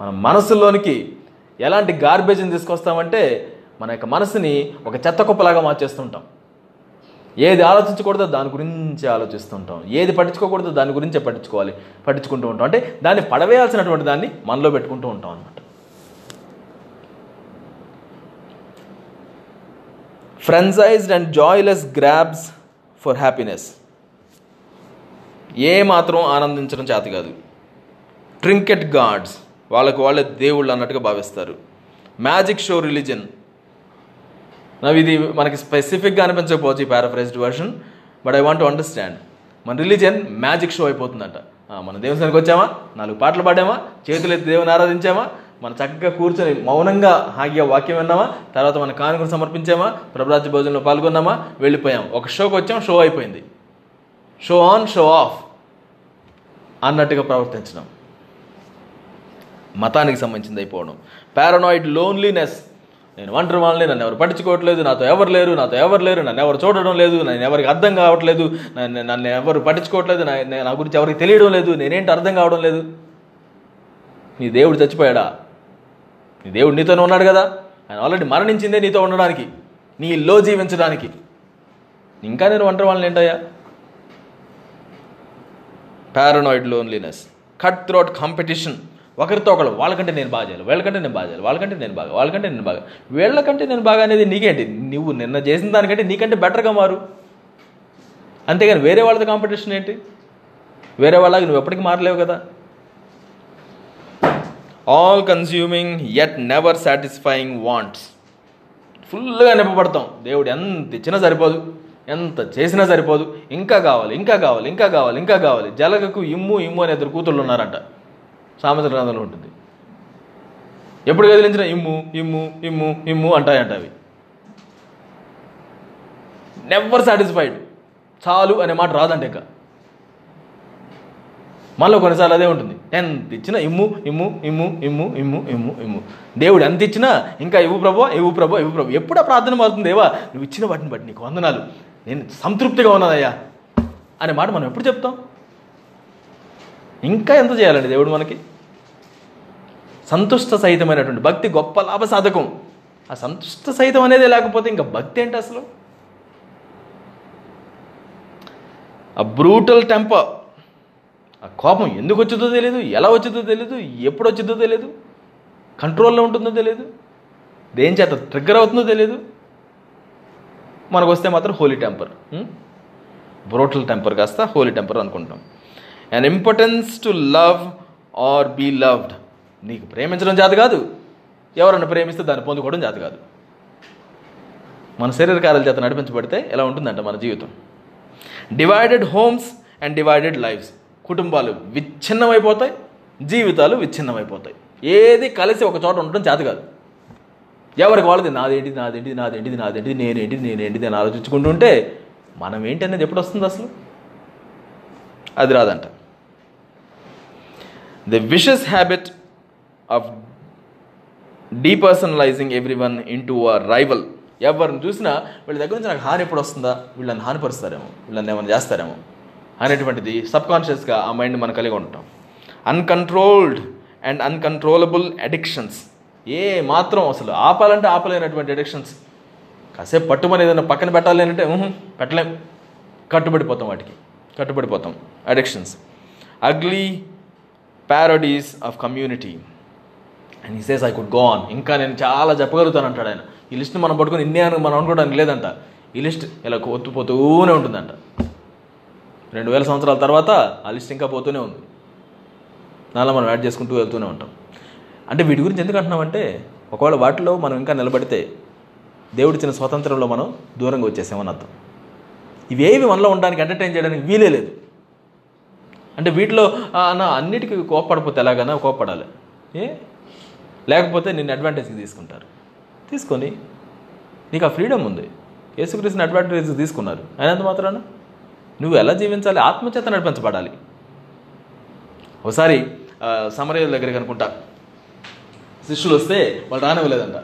మన మనసులోనికి ఎలాంటి గార్బేజ్ని తీసుకొస్తామంటే మన యొక్క మనసుని ఒక చెత్త కుప్పలాగా మార్చేస్తుంటాం. ఏది ఆలోచించకూడదో దాని గురించి ఆలోచిస్తుంటాం. ఏది పట్టించుకోకూడదో దాని గురించే పట్టించుకోవాలి పట్టించుకుంటూ ఉంటాం. అంటే దాన్ని పడవేయాల్సినటువంటి దాన్ని మనలో పెట్టుకుంటూ ఉంటాం అనమాట frenzied and joyless grabs for happiness ఏ మాత్రం ఆనందించడం చేత కాదు. ట్రింకెట్ గాడ్స్ వాళ్ళకు వాళ్ళే దేవుళ్ళు అన్నట్టుగా భావిస్తారు. మ్యాజిక్ షో రిలీజన్ నవ్వు ఇది మనకి స్పెసిఫిక్గా అనిపించకపోవచ్చు ఈ paraphrased version but I want to understand మన రిలీజన్ మ్యాజిక్ షో అయిపోతుందంట. మన దేవస్థానికి వచ్చామా? నాలుగు పాటలు పాడామా? చేతులు ఎత్తి దేవుని ఆరాధించామా? మన చక్కగా కూర్చొని మౌనంగా హాయిగా వాక్యం విన్నామా? తర్వాత మన కానుకలు సమర్పించామా? ప్రభరాజ్య భోజనంలో పాల్గొన్నామా? వెళ్ళిపోయాం. ఒక షోకి వచ్చాం షో అయిపోయింది. షో ఆన్ షో ఆఫ్ అన్నట్టుగా ప్రవర్తించడం. మతానికి సంబంధించింది అయిపోవడం. Paranoid loneliness. నేను ఒంటరి వాళ్ళని నన్ను ఎవరు పట్టించుకోవట్లేదు నాతో ఎవరు లేరు నాతో ఎవరు లేరు నన్ను ఎవరు చూడడం లేదు నేను ఎవరికి అర్థం కావట్లేదు నన్ను నన్ను ఎవరు పట్టించుకోవట్లేదు నా నా గురించి ఎవరికి తెలియడం లేదు నేనేంటి అర్థం కావడం లేదు? నీ దేవుడు చచ్చిపోయాడా? నీ దేవుడు నీతోనే ఉన్నాడు కదా. ఆయన ఆల్రెడీ మరణించిందే నీతో ఉండడానికి నీలో జీవించడానికి. ఇంకా నేను ఒంటరి వాళ్ళని ఏంటయ్యా? Paranoid loneliness cut throat competition ఒకరితో ఒకరు వాళ్ళకంటే నేను బాగా చేయాలి వీళ్ళకంటే నేను బాగా చేయాలి వాళ్ళకంటే నేను బాగా వాళ్ళకంటే నేను బాగా వీళ్ళకంటే నేను బాగా అనేది నీకేంటి? నువ్వు నిన్న చేసిన దానికంటే నీకంటే బెటర్గా మారు. అంతేగాని వేరే వాళ్ళతో కాంపిటీషన్ ఏంటి? వేరే వాళ్ళకి నువ్వు ఎప్పటికీ మారలేవు కదా. All consuming yet never satisfying wants ఫుల్గా నింపబడతాం. దేవుడు ఎంత ఇచ్చినా సరిపోదు. ఎంత చేసినా సరిపోదు. ఇంకా కావాలి ఇంకా కావాలి ఇంకా కావాలి ఇంకా కావాలి. జలగకు ఇమ్ము ఇమ్ము అనే ఇద్దరు కూతుళ్ళు ఉన్నారంట. సామెత గ్రంథంలో ఉంటుంది. ఎప్పుడు కదిలించిన ఇమ్ము ఇమ్ము ఇమ్ము ఇమ్ము అంటాయంట అవి. నెవర్ సాటిస్ఫైడ్ చాలు అనే మాట రాదంట ఇంకా. మళ్ళీ కొన్నిసార్లు అదే ఉంటుంది. ఎంత ఇచ్చినా ఇమ్ము ఇమ్ము ఇమ్ము ఇమ్ము ఇమ్ము ఇమ్ము ఇమ్ము. దేవుడు ఎంత ఇచ్చినా ఇంకా ఇవ్వు ప్రభు ఇవ్వు ప్రభు ఇవ్వు ప్రభు. ఎప్పుడు ఆ ప్రార్థన మారుతుంది? దేవా నువ్వు ఇచ్చిన వాటిని బట్టి నీకు వందనాలు. నేను సంతృప్తిగా ఉన్నానయ్యా. అనే మాట మనం ఎప్పుడు చెప్తాం? ఇంకా ఎంత చేయాలండి దేవుడు మనకి? సంతుష్ట సహితమైనటువంటి భక్తి గొప్ప లాభ సాధకం. ఆ సంతుష్ట సహితం అనేది లేకపోతే ఇంకా భక్తి ఏంటి అసలు? ఆ బ్రూటల్ టెంపర్. ఆ కోపం ఎందుకు వచ్చిందో తెలియదు ఎలా వచ్చిందో తెలియదు ఎప్పుడు వచ్చిందో తెలియదు కంట్రోల్లో ఉంటుందో తెలియదు దేని చేత ట్రిగ్గర్ అవుతుందో తెలియదు మనకు వస్తే మాత్రం హోలీ టెంపర్ బ్రోటల్ టెంపర్ కాస్త హోలీ టెంపర్ అనుకుంటాం. And importance to love or be loved నీకు ప్రేమించడం జాతి కాదు. ఎవరన్నా ప్రేమిస్తే దాన్ని పొందుకోవడం జాతి కాదు. మన శరీర కార్యాల చేత నడిపించబడితే ఎలా ఉంటుందంట మన జీవితం? Divided homes and divided lives కుటుంబాలు విచ్ఛిన్నమైపోతాయి జీవితాలు విచ్ఛిన్నమైపోతాయి. ఏది కలిసి ఒక చోట ఉండడం చేత కాదు. ఎవరికి వాళ్ళది? నాదేంటి నాదేంటి నాదేంటిది నాదేంటిది నేనేంటి నేనేంటిది అని ఆలోచించుకుంటుంటే మనం ఏంటి అనేది ఎప్పుడు వస్తుంది అసలు? అది రాదంట. The vicious habit of depersonalizing every one into a rival ఎవరిని చూసినా వీళ్ళ దగ్గర నుంచి నాకు హాని ఎప్పుడు వస్తుందా? వీళ్ళని హానిపరుస్తారేమో వీళ్ళని ఏమైనా చేస్తారేమో. అనేటువంటిది సబ్కాన్షియస్గా ఆ మైండ్ మనం కలిగి ఉంటాం. అన్కంట్రోల్డ్ అండ్ అన్కంట్రోలబుల్ అడిక్షన్స్ ఏ మాత్రం అసలు ఆపాలంటే ఆపలేనటువంటి అడిక్షన్స్ కాసేపు పట్టుమని ఏదైనా పక్కన పెట్టాలి అంటే పెట్టలేం. కట్టుబడిపోతాం వాటికి. కట్టుబడిపోతాం. Addictions ugly parodies of community and ఈ says I could go on ఇంకా నేను చాలా చెప్పగలుగుతాను అంటాడు ఆయన. ఈ లిస్ట్ మనం పట్టుకొని ఇన్నే అని మనం అనుకోవడానికి లేదంట. ఈ లిస్ట్ ఇలా కొత్తుపోతూనే ఉంటుందంట. రెండు వేల సంవత్సరాల తర్వాత ఆ లిస్ట్ ఇంకా పోతూనే ఉంది. దానిలో మనం యాడ్ చేసుకుంటూ వెళ్తూనే ఉంటాం. అంటే వీటి గురించి ఎందుకు అంటున్నామంటే ఒకవేళ వాటిలో మనం ఇంకా నిలబడితే దేవుడిచ్చిన స్వాతంత్రంలో మనం దూరంగా వచ్చేసామని అర్థం. ఇవేవి మనలో ఉండడానికి ఎంటర్టైన్ చేయడానికి వీలే లేదు. అంటే వీటిలో నా అన్న అన్నిటికీ కోప్పడిపోతే ఎలాగైనా కోప్పడాలి. ఏ? లేకపోతే నిన్ను అడ్వాంటేజ్కి తీసుకుంటారు. తీసుకొని నీకు ఆ ఫ్రీడమ్ ఉంది. యేసుక్రీస్తుని అడ్వాంటేజ్ తీసుకున్నారు. అయినంత మాత్రాన? నువ్వు ఎలా జీవించాలి? ఆత్మచేత నడిపించబడాలి. ఒకసారి సమరయ్య దగ్గరికి అనుకుంటా. శిష్యులు వస్తే వాళ్ళు రానివ్వలేదంట.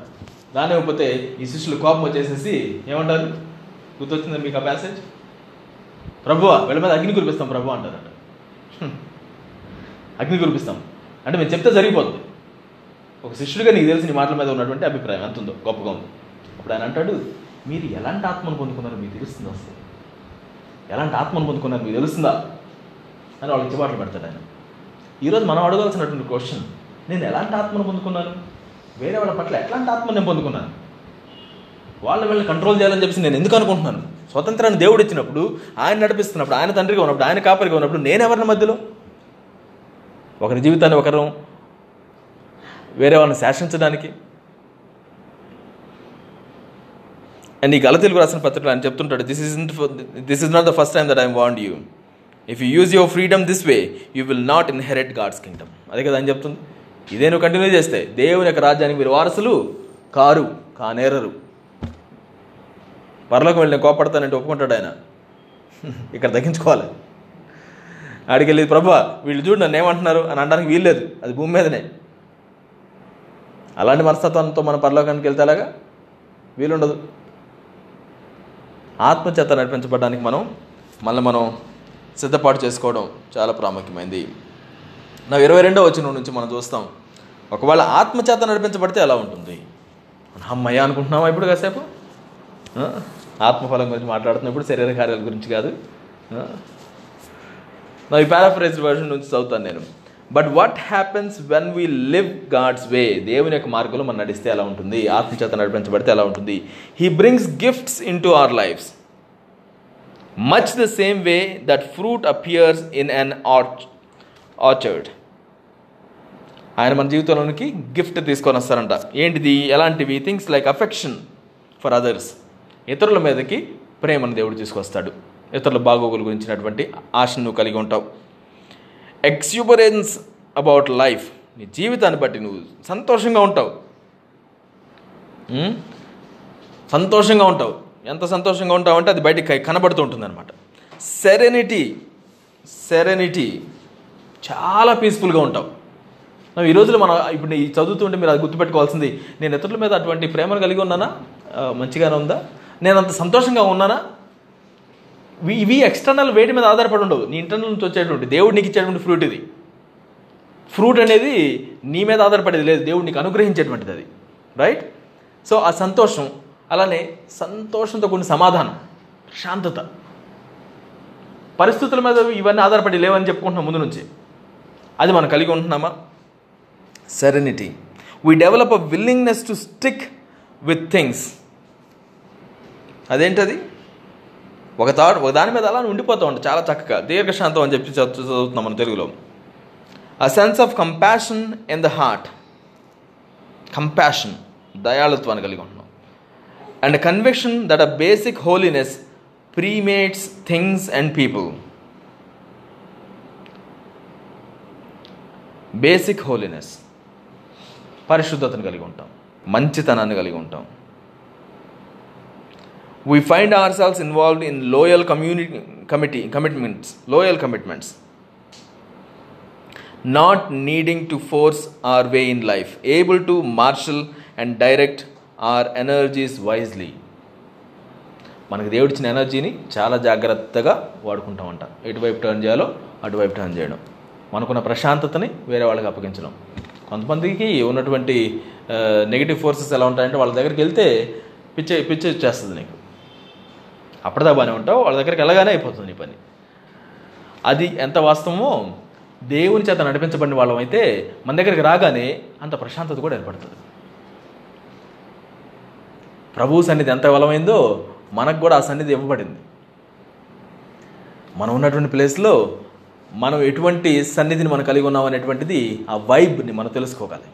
రానివ్వకపోతే ఈ శిష్యులు కోపం వచ్చేసేసి ఏమంటారు? గుర్తొచ్చింది మీకు ఆ ప్యాసేజ్ ప్రభువా వీళ్ళ మీద అగ్ని కురిపిస్తాం ప్రభు అంటారంట. అగ్ని కురిపిస్తాం. అంటే మేము చెప్తే జరిగిపోతుంది ఒక శిష్యుడిగా నీకు తెలిసి నీ మాటల మీద ఉన్నటువంటి అభిప్రాయం ఎంత ఉందో గొప్పగా ఉంది. అప్పుడు ఆయన అంటాడు మీరు ఎలాంటి ఆత్మను పొందుకున్నారో మీకు తెలుస్తుంది వస్తే ఎలాంటి ఆత్మను పొందుకున్నారు మీకు తెలుస్తుందా? అని వాళ్ళకి చివాట్లు పెడతాడు ఆయన. ఈరోజు మనం అడగాల్సినటువంటి క్వశ్చన్ నేను ఎలాంటి ఆత్మను పొందుకున్నాను? వేరే వాళ్ళ పట్ల ఎట్లాంటి ఆత్మను నేను పొందుకున్నాను? వాళ్ళ వీళ్ళని కంట్రోల్ చేయాలని చెప్పేసి నేను ఎందుకు అనుకుంటున్నాను? స్వతంత్రాన్ని దేవుడు ఇచ్చినప్పుడు ఆయన నడిపిస్తున్నప్పుడు ఆయన తండ్రిగా ఉన్నప్పుడు ఆయన కాపరిగా ఉన్నప్పుడు నేను ఎవరిని మధ్యలో? ఒకరి జీవితాన్ని ఒకరు వేరే వాళ్ళని శాసించడానికి అండ్ ఈ గలతీలకు రాసిన పత్రికలు ఆయన చెప్తుంటాడు this is this is not the first time that I'm want you if you use your freedom this way you will not inherit God's kingdom అదే కదా ఆయన చెప్తుంది. ఇదే నువ్వు కంటిన్యూ చేస్తే దేవుని యొక్క రాజ్యానికి మీరు వారసులు కారు కానేరరు. పరలోకం వెళ్ళి నేను కోపడతానంటే ఒప్పుకుంటాడు ఆయన. ఇక్కడ తగ్గించుకోవాలి. ఆడికి వెళ్ళి ప్రభా వీళ్ళు చూడు నన్ను ఏమంటున్నారు? అని అనడానికి వీల్లేదు అది భూమి మీదనే. అలాంటి మనస్తత్వంతో మన పరలోకానికి వెళ్తే అలాగా వీలుండదు. ఆత్మచేత నడిపించబడడానికి మనం మళ్ళీ మనం సిద్ధపాటు చేసుకోవడం చాలా ప్రాముఖ్యమైంది. నా ఇరవై రెండో వచ్చిన నుంచి మనం చూస్తాం ఒకవేళ ఆత్మచేత నడిపించబడితే ఎలా ఉంటుంది? అమ్మయ్య అనుకుంటున్నామా ఇప్పుడు కాసేపు? ఆత్మఫలం గురించి మాట్లాడుతున్నప్పుడు శరీర కార్యాల గురించి కాదు. నా ఈ పారాఫ్రైజ్ వర్షన్ నుంచి చదువుతాను నేను. But what happens when we live God's way దేవుని యొక్క మార్గంలో మనం నడిస్తే ఎలా ఉంటుంది? ఆత్మచేత నడిపించబడితే ఎలా ఉంటుంది? He brings gifts into our lives much the same way that fruit appears in an arch orchard ఆయన మన జీవితంలోనికి గిఫ్ట్ తీసుకొని వస్తారంట. ఏంటిది? ఎలాంటివి? Things like affection for others ఇతరుల మీదకి ప్రేమను దేవుడు తీసుకొస్తాడు. ఇతరుల బాగోగుల గురించినటువంటి ఆశను కలిగి ఉంటావు. Exuberance about life. నీ జీవితాన్ని బట్టి నువ్వు సంతోషంగా ఉంటావు. సంతోషంగా ఉంటావు. ఎంత సంతోషంగా ఉంటావు అంటే అది బయటికి కనబడుతూ ఉంటుంది అనమాట సెరెనిటీ సెరెనిటీ చాలా పీస్ఫుల్గా ఉంటావు. ఈ రోజులో మనం ఇప్పుడు ఈ చదువుతుంటే మీరు అది గుర్తుపెట్టుకోవాల్సింది నేను ఇతరుల మీద అటువంటి ప్రేమను కలిగి ఉన్నానా? మంచిగానే ఉందా? నేను అంత సంతోషంగా ఉన్నానా? ఇవి ఎక్స్టర్నల్ వేడి మీద ఆధారపడి ఉండవు. నీ ఇంటర్నల్ నుంచి వచ్చేటువంటి దేవుడు నీకు ఇచ్చేటువంటి ఫ్రూట్ ఇది. ఫ్రూట్ అనేది నీ మీద ఆధారపడేది లేదు. దేవుడు నీకు అనుగ్రహించేటువంటిది అది. రైట్ సో ఆ సంతోషం అలానే సంతోషంతో కొన్ని సమాధానం శాంతత పరిస్థితుల మీద ఇవన్నీ ఆధారపడి లేవని చెప్పుకుంటున్నాం ముందు నుంచి. అది మనం కలిగి ఉంటున్నామా? Serenity we develop a willingness to stick with things అదేంటది? ఒక థాట్ ఒక దాని మీద అలా ఉండిపోతూ ఉంటాం చాలా చక్కగా. దీర్ఘశాంతం అని చెప్పి చదువు- చదువుతున్నాం మన తెలుగులో. A sense of compassion in the heart compassion దయాళుత్వాన్ని కలిగి ఉంటున్నాం. And conviction that a basic holiness permeates things and people basic holiness పరిశుద్ధతను కలిగి ఉంటాం. మంచితనాన్ని కలిగి ఉంటాం. We find our selves involved in loyal community committee commitments loyal commitments not needing to force our way in life able to marshal and direct our energies wisely మనకు దేవుడిచ్చిన ఎనర్జీని చాలా జాగ్రత్తగా వాడుకుంటామంట ఎటువైపు టర్న్ చేయాలో అటువైపు టర్న్ చేయడం. మనకున్న ప్రశాంతతని వేరే వాళ్ళకి అప్పగించడం. కొంతమందికి ఉన్నటువంటి uh, నెగిటివ్ ఫోర్సెస్ ఎలా ఉంటాయంటే వాళ్ళ దగ్గరికి వెళ్తే పిచ్చే పిచ్చే వచ్చేస్తుంది నీకు. అప్పటిదా బాగానే ఉంటావు వాళ్ళ దగ్గరికి వెళ్ళగానే అయిపోతుంది నీ పని. అది ఎంత వాస్తవమో దేవుని చేత నడిపించబడిన వాళ్ళం అయితే మన దగ్గరికి రాగానే అంత ప్రశాంతత కూడా ఏర్పడుతుంది. ప్రభు సన్నిధి ఎంత బలమైందో మనకు కూడా ఆ సన్నిధి ఇవ్వబడింది. మనం ఉన్నటువంటి ప్లేస్లో మనం ఎటువంటి సన్నిధిని మనం కలిగి ఉన్నాం అనేటువంటిది ఆ వైబ్ని మనం తెలుసుకోగలం.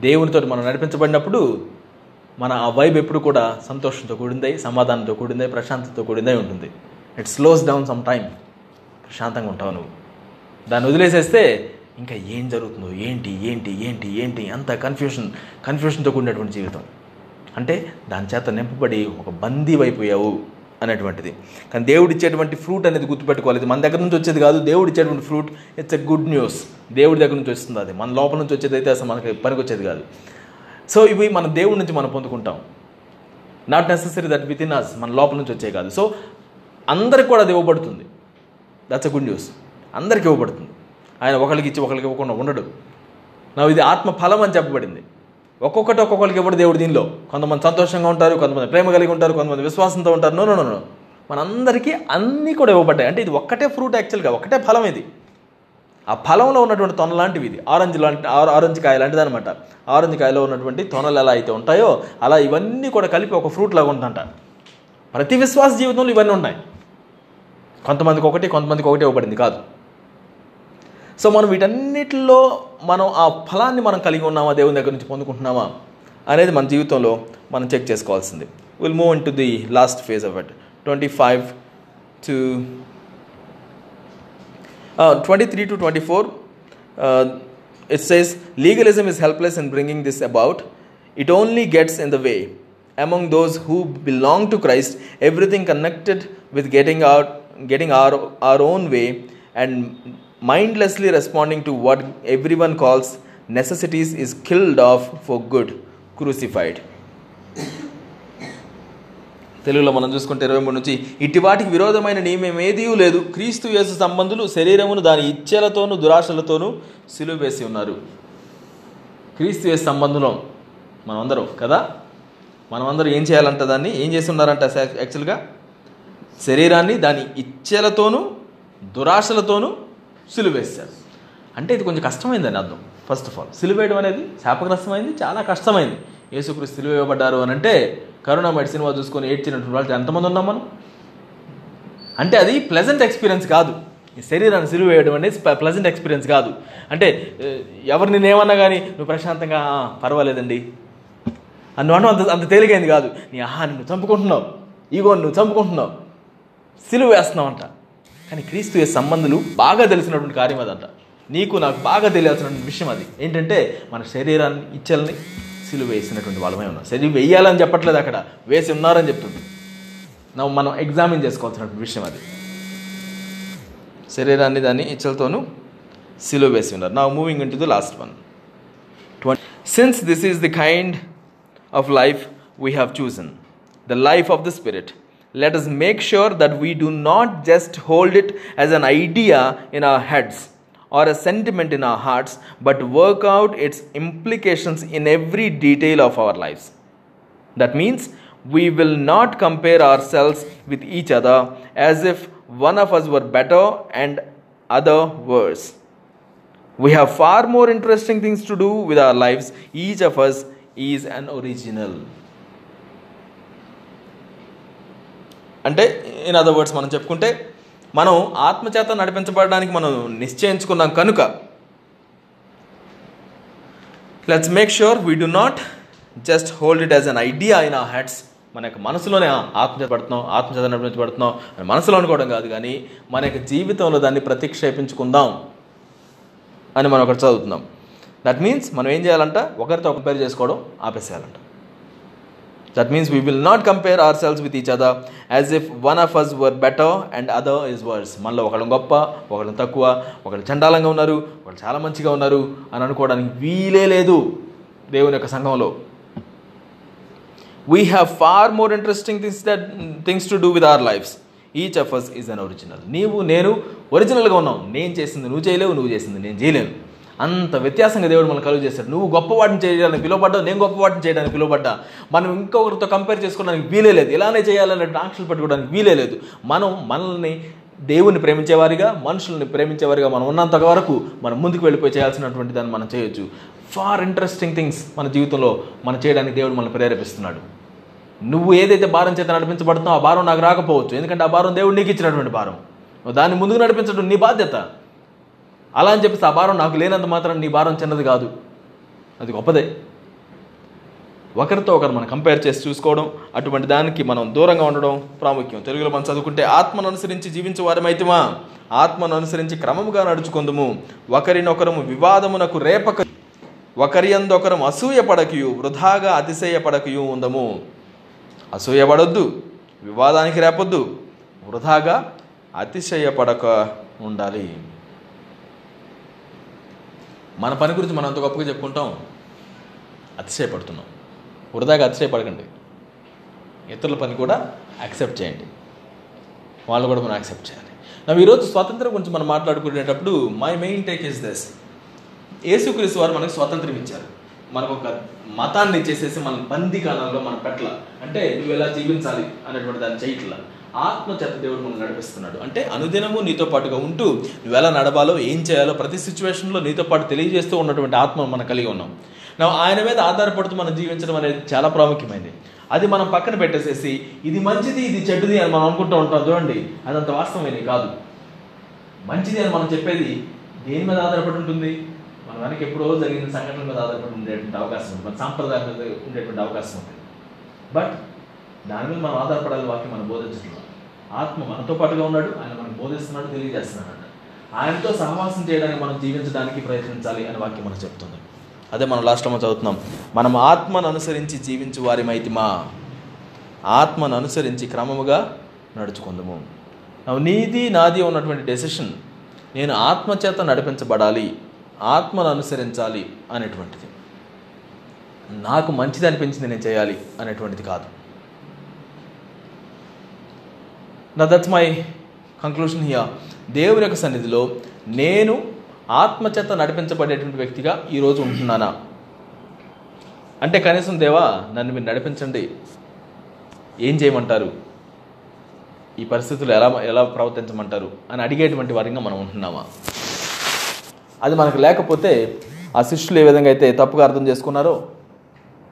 దేవునితో మనం నడిపించబడినప్పుడు మన ఆ వైబ్ ఎప్పుడు కూడా సంతోషంతో కూడిందై సమాధానంతో కూడిందై ప్రశాంతతో కూడిందై ఉంటుంది. It slows down some time ప్రశాంతంగా ఉంటావు నువ్వు. దాన్ని వదిలేసేస్తే ఇంకా ఏం జరుగుతుందో ఏంటి ఏంటి ఏంటి ఏంటి అంత కన్ఫ్యూషన్ కన్ఫ్యూషన్తో కూడినటువంటి జీవితం. అంటే దాని చేత నింపబడి ఒక బందీ అయిపోయావు అనేటువంటిది. కానీ దేవుడు ఇచ్చేటువంటి ఫ్రూట్ అనేది గుర్తుపెట్టుకోవాలి. మన దగ్గర నుంచి వచ్చేది కాదు. దేవుడు ఇచ్చేటువంటి fruit it's a good news దేవుడి దగ్గర నుంచి వస్తుంది అది. మన లోపల నుంచి వచ్చేది అయితే అసలు మనకి పనికి వచ్చేది కాదు. సో ఇవి మన దేవుడి నుంచి మనం పొందుకుంటాం. Not necessary that within us మన లోపల నుంచి వచ్చే కాదు. సో అందరికి కూడా అది ఇవ్వబడుతుంది. దట్స్ అ గుడ్ న్యూస్ అందరికి ఇవ్వబడుతుంది. ఆయన ఒకరికి ఇచ్చి ఒకరికి ఇవ్వకుండా ఉండడు. నా ఇది ఆత్మ ఫలం అని చెప్పబడింది. ఒక్కొక్కటి ఒక్కొక్కరికి ఇవ్వడు దేవుడు దీనిలో. కొంతమంది సంతోషంగా ఉంటారు కొంతమంది ప్రేమ కలిగి ఉంటారు కొంతమంది విశ్వాసంతో ఉంటారు. నో నో నో మనందరికీ అన్నీ కూడా ఇవ్వబడ్డాయి. అంటే ఇది ఒక్కటే ఫ్రూట్ యాక్చువల్గా ఒకటే ఫలం ఇది. ఆ ఫలంలో ఉన్నటువంటి తొన లాంటివి ఇది. ఆరెంజ్ లాంటి ఆరెంజ్ కాయ లాంటిది అనమాట ఆరెంజ్ కాయలో ఉన్నటువంటి తొనలు ఎలా అయితే ఉంటాయో అలా ఇవన్నీ కూడా కలిపి ఒక ఫ్రూట్ లాగా ఉందంట. ప్రతి విశ్వాస జీవితంలో ఇవన్నీ ఉన్నాయి. కొంతమందికి ఒకటి కొంతమందికి ఒకటి ఇవ్వబడింది కాదు. సో మనం వీటన్నిటిలో మనం ఆ ఫలాన్ని మనం కలిగి ఉన్నామా దేవుని దగ్గర నుంచి పొందుకుంటున్నామా అనేది మన జీవితంలో మనం చెక్ చేసుకోవాల్సింది. Will move in to the last phase of it twenty five to Uh, 23 to 24 uh, it says legalism is helpless in bringing this about. It only gets in the way. Among those who belong to christ everything connected with getting out getting our, our own way and mindlessly responding to what everyone calls necessities is killed off for good crucified. తెలుగులో మనం చూసుకుంటే ఇరవై మూడు నుంచి ఇట్టి వాటికి విరోధమైన నియమం ఏదీ లేదు. క్రీస్తు యేసు సంబంధులు శరీరమును దాని ఇచ్ఛలతోనూ దురాశలతోనూ సిలువ వేసి ఉన్నారు. క్రీస్తు యేసు సంబంధులం మనమందరం కదా? మనమందరం ఏం చేయాలంట దాన్ని? ఏం చేస్తున్నారంట యాక్చువల్గా? శరీరాన్ని దాని ఇచ్ఛలతోనూ దురాశలతోనూ సిలువేశారు. అంటే ఇది కొంచెం కష్టమైందని అర్థం. ఫస్ట్ ఆఫ్ ఆల్ సిలువేయడం అనేది శాపగ్రస్తమైంది చాలా కష్టమైంది. యేసుక్రీస్తు సిలువేయబడ్డారు అని అంటే కరోనా కరుణామేడి సినిమా చూసుకొని ఏడ్చినటువంటి వాళ్ళు ఎంతమంది ఉన్నాం మనం? అంటే అది ప్లెజెంట్ ఎక్స్పీరియన్స్ కాదు. ఈ శరీరాన్ని సిలువ వేయడం అనేది ప్లెజెంట్ ఎక్స్పీరియన్స్ కాదు. అంటే ఎవరు నేనేమన్నా కానీ నువ్వు ప్రశాంతంగా పర్వాలేదండి. అని నువ్వు అంత అంత తేలికైంది కాదు. నీ ఆహా నువ్వు చంపుకుంటున్నావు. ఈగో నువ్వు చంపుకుంటున్నావు. సిలువ వేస్తున్నావు అంట. కానీ క్రీస్తు ఏ సంబంధులు? బాగా తెలిసినటువంటి కార్యం అదంట. నీకు నాకు బాగా తెలియాల్సినటువంటి విషయం అది. ఏంటంటే మన శరీరాన్ని ఇచ్చల్ని సిలువ వేసినటువంటి వాళ్ళమే ఉన్నాం సరే వేయాలని చెప్పట్లేదు అక్కడ. వేసి ఉన్నారని చెప్తుంది. నవ్వు మనం ఎగ్జామిన్ చేసుకోవాల్సినటువంటి విషయం అది. శరీరాన్ని దాన్ని ఇచ్చలతోనూ సిలువ వేసి ఉన్నారు. నా moving into the last one since this is the kind of life we have chosen the life of the spirit let us make sure that we do not just hold it as an idea in our heads or a sentiment in our hearts, but work out its implications in every detail of our lives. That means we will not compare ourselves with each other as if one of us were better and other worse. We have far more interesting things to do with our lives. Each of us is an original. అంటే in other words మనం చెప్పుకుంటే మనం ఆత్మచేత నడిపించబడడానికి మనం నిశ్చయించుకున్నాం కనుక let's make sure we do not just hold it as an idea in our heads మన యొక్క మనసులోనే ఆత్మచేత పడుతున్నాం ఆత్మచేత నడిపించబడుతున్నాం అని మనసులో అనుకోవడం కాదు కానీ మన యొక్క జీవితంలో దాన్ని ప్రతిక్షేపించుకుందాం అని మనం ఒకటి చదువుతున్నాం. దట్ మీన్స్ మనం ఏం చేయాలంట? ఒకరితో కంపేర్ చేసుకోవడం ఆపేసేయాలంట. That means we will not compare our selves with each other as if one of us were better and other is worse మనలో ఒకళ్ళు గొప్ప ఒకళ్ళు తక్కువ ఒకళ్ళు చండాలంగా ఉన్నారు ఒకళ్ళు చాలా మంచిగా ఉన్నారు అని అనుకోవడానికి వీలే లేదు దేవుని యొక్క సంఘంలో. We have far more interesting things that things to do with our lifes each of us is an original నీవు నేను ఒరిజినల్గా ఉన్నావు నేను చేసింది నువ్వు చేయలేవు నువ్వు చేసింది నేను చేయలేను. అంత వ్యత్యాసంగా దేవుడు మనం కలుగు చేశాడు. నువ్వు గొప్పవాటిని చేయడానికి పిలువబడ్డావు నేను గొప్పవాటిని చేయడానికి పిలువబడ్డా. మనం ఇంకొకరితో కంపేర్ చేసుకోవడానికి వీలే లేదు. ఇలానే చేయాలనే ఆంక్షలు పెట్టుకోవడానికి వీలే లేదు. మనం మనల్ని దేవుని ప్రేమించేవారిగా మనుషుల్ని ప్రేమించేవారిగా మనం ఉన్నంత వరకు మనం ముందుకు వెళ్ళిపోయి చేయాల్సినటువంటి దాన్ని మనం చేయొచ్చు. ఫార్ ఇంట్రెస్టింగ్ థింగ్స్ మన జీవితంలో మనం చేయడానికి దేవుడు మనల్ని ప్రేరేపిస్తున్నాడు. నువ్వు ఏదైతే భారం చేత నడిపించబడుతున్నావు ఆ భారం నాకు రాకపోవచ్చు. ఎందుకంటే ఆ భారం దేవుడు నీకు ఇచ్చినటువంటి భారం. దాన్ని ముందుకు నడిపించడం నీ బాధ్యత. అలా అని చెప్పేసి ఆ భారం నాకు లేనంత మాత్రం నీ భారం చిన్నది కాదు. అది గొప్పదే. ఒకరితో ఒకరు మనం కంపేర్ చేసి చూసుకోవడం అటువంటి దానికి మనం దూరంగా ఉండడం ప్రాముఖ్యం. తెలుగులో మనం చదువుకుంటే ఆత్మను అనుసరించి జీవించే వారమైతమా ఆత్మను అనుసరించి క్రమముగా నడుచుకుందుము. ఒకరినొకరము వివాదమునకు రేపక ఒకరి అందొకరం అసూయ పడకయు వృధాగా అతిశయ పడకయు ఉందము. అసూయపడొద్దు వివాదానికి రేపొద్దు వృధాగా అతిశయ పడక ఉండాలి. మన పని గురించి మనం అంత గొప్పగా చెప్పుకుంటాం. అతిశయపడుతున్నాం. వృధాగా అతిశయపడకండి. ఇతరుల పని కూడా యాక్సెప్ట్ చేయండి. వాళ్ళు కూడా మనం యాక్సెప్ట్ చేయాలి. నా ఈరోజు స్వాతంత్రం గురించి మనం మాట్లాడుకునేటప్పుడు my main take is this యేసుక్రీస్తు వారు మనకు స్వాతంత్రం ఇచ్చారు. మనకు ఒక మతాన్ని ఇచ్చేసేసి మన బందీ కాలంలో మన పెట్ల అంటే నువ్వు ఎలా జీవించాలి అనేటువంటి దాన్ని చేయట్లా. ఆత్మ చేత దేవుడు మనం నడిపిస్తున్నాడు. అంటే అనుదినము నీతో పాటుగా ఉంటూ నువ్వు ఎలా నడవాలో ఏం చేయాలో ప్రతి సిచ్యువేషన్లో నీతో పాటు తెలియజేస్తూ ఉన్నటువంటి ఆత్మ మనం కలిగి ఉన్నాం. నా ఆయన మీద ఆధారపడుతూ మనం జీవించడం అనేది చాలా ప్రాముఖ్యమైనది అది మనం పక్కన పెట్టేసేసి ఇది మంచిది ఇది చెడ్డది అని మనం అనుకుంటూ ఉంటాం చూడండి. అదంత వాస్తవమైనది కాదు. మంచిది అని మనం చెప్పేది దేని మీద ఆధారపడి ఉంటుంది? మన వెనక ఎప్పుడో జరిగిన సంఘటన మీద ఆధారపడి ఉండేటువంటి అవకాశం ఉంది. మన సాంప్రదాయం మీద ఉండేటువంటి అవకాశం ఉంది. బట్ దాని మీద మనం ఆధారపడాలి వాక్యం మనం బోధించడం ఆత్మ మనతో పాటుగా ఉన్నాడు ఆయన మనకు బోధిస్తున్నాడు తెలియజేస్తున్నాడు. ఆయనతో సహవాసం చేయడానికి మనం జీవించడానికి ప్రయత్నించాలి అని వాక్యం మనం చెప్తుంది. అదే మనం లాస్ట్లో చదువుతున్నాం. మనం ఆత్మను అనుసరించి జీవించు వారిమైతిమా ఆత్మను అనుసరించి క్రమముగా నడుచుకుందాము. నీది నాది ఉన్నటువంటి డెసిషన్ నేను ఆత్మ చేత నడిపించబడాలి ఆత్మను అనుసరించాలి అనేటువంటిది. నాకు మంచిది అనిపించింది నేను చేయాలి అనేటువంటిది కాదు. నా దట్స్ మై కంక్లూషన్ హియా దేవుని యొక్క సన్నిధిలో నేను ఆత్మచేత నడిపించబడేటువంటి వ్యక్తిగా ఈరోజు ఉంటున్నానా? అంటే కనీసం దేవా నన్ను మీరు నడిపించండి. ఏం చేయమంటారు? ఈ పరిస్థితులు ఎలా ఎలా ప్రవర్తించమంటారు? అని అడిగేటువంటి వారిగా మనం ఉంటున్నామా? అది మనకు లేకపోతే ఆ శిష్యులు ఏ విధంగా అయితే తప్పుగా అర్థం చేసుకున్నారో?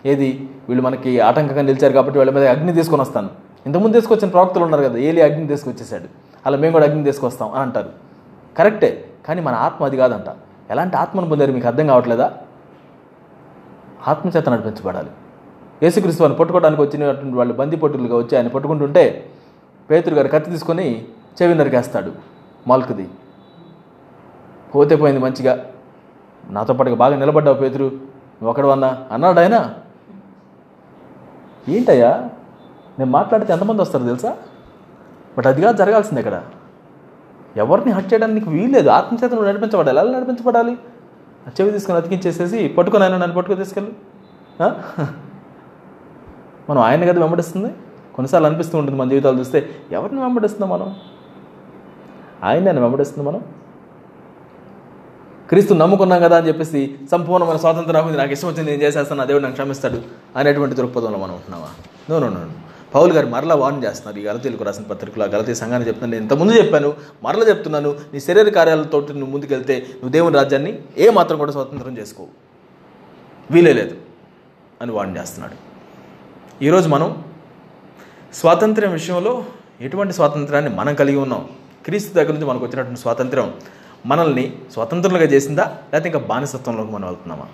ఏది? వీళ్ళు మనకి ఆటంకంగా నిలిచారు కాబట్టి వీళ్ళ మీద అగ్ని తీసుకొని వస్తాను. ఇంతకుముందు తీసుకొచ్చిన ప్రవక్తలు ఉన్నారు కదా ఏలి అగ్ని తీసుకొచ్చేసాడు. అలా మేము కూడా అగ్ని తీసుకొస్తాం అని అంటారు. కరెక్టే కానీ మన ఆత్మ అది కాదంట. ఎలాంటి ఆత్మను పొందారు మీకు అర్థం కావట్లేదా? ఆత్మచేత నడిపించబడాలి. యేసుక్రీస్తు వారిని పట్టుకోవడానికి వచ్చినటువంటి వాళ్ళు బంది పట్టులుగా వచ్చి ఆయన పట్టుకుంటుంటే పేతురు గారు కత్తి తీసుకొని చెవి నరికేస్తాడు మల్కుది. పోతే పోయింది మంచిగా. నాతో పాటుగా బాగా నిలబడ్డావు పేతురు. నువ్వు ఒకడు అన్నా అన్నాడు ఆయన. ఏంటయ్యా? నేను మాట్లాడితే ఎంతమంది వస్తారు తెలుసా? బట్ అదిగా జరగాల్సింది ఇక్కడ. ఎవరిని హట్ చేయడానికి వీల్లేదు ఆత్మచేత నువ్వు నడిపించబడాలి. ఎలా నడిపించబడాలి? చెవి తీసుకొని అతికించేసేసి పట్టుకొని ఆయన నన్ను పట్టుకొని తీసుకెళ్ళి. మనం ఆయన కదా వెంబడిస్తుంది? కొన్నిసార్లు అనిపిస్తూ ఉంటుంది మన జీవితాలు చూస్తే ఎవరిని వెంబడిస్తున్నాం మనం? ఆయన వెంబడిస్తుంది మనం? క్రీస్తు నమ్ముకున్నాం కదా అని చెప్పేసి సంపూర్ణమైన స్వాతంత్రం నాకు నాకు ఇష్టం వచ్చింది నేను చేసేస్తాను నా దేవుడు నాకు క్షమిస్తాడు అనేటువంటి దృక్పథంలో మనం ఉంటున్నావా నో నో నో పౌలు గారు మరలా వార్న్ చేస్తున్నారు ఈ గలతీలకు రాసిన పత్రికలో. ఆ గలతీ సంఘాన్ని చెప్తున్నాను నేను ఇంతకుముందు చెప్పాను మరలా చెప్తున్నాను నీ శరీర కార్యాలతో నువ్వు ముందుకెళ్తే నువ్వు దేవుని రాజ్యాన్ని ఏ మాత్రం కూడా స్వతంత్రం చేసుకో వీలే లేదు అని వార్న్ చేస్తున్నాడు. ఈరోజు మనం స్వాతంత్ర్యం విషయంలో ఎటువంటి స్వాతంత్రాన్ని మనం కలిగి ఉన్నాం? క్రీస్తు దగ్గర నుంచి మనకు వచ్చినటువంటి స్వాతంత్రం మనల్ని స్వతంత్రులుగా చేసిందా లేకపోతే ఇంకా బానిసత్వంలోకి మనం వెళ్తున్నామా?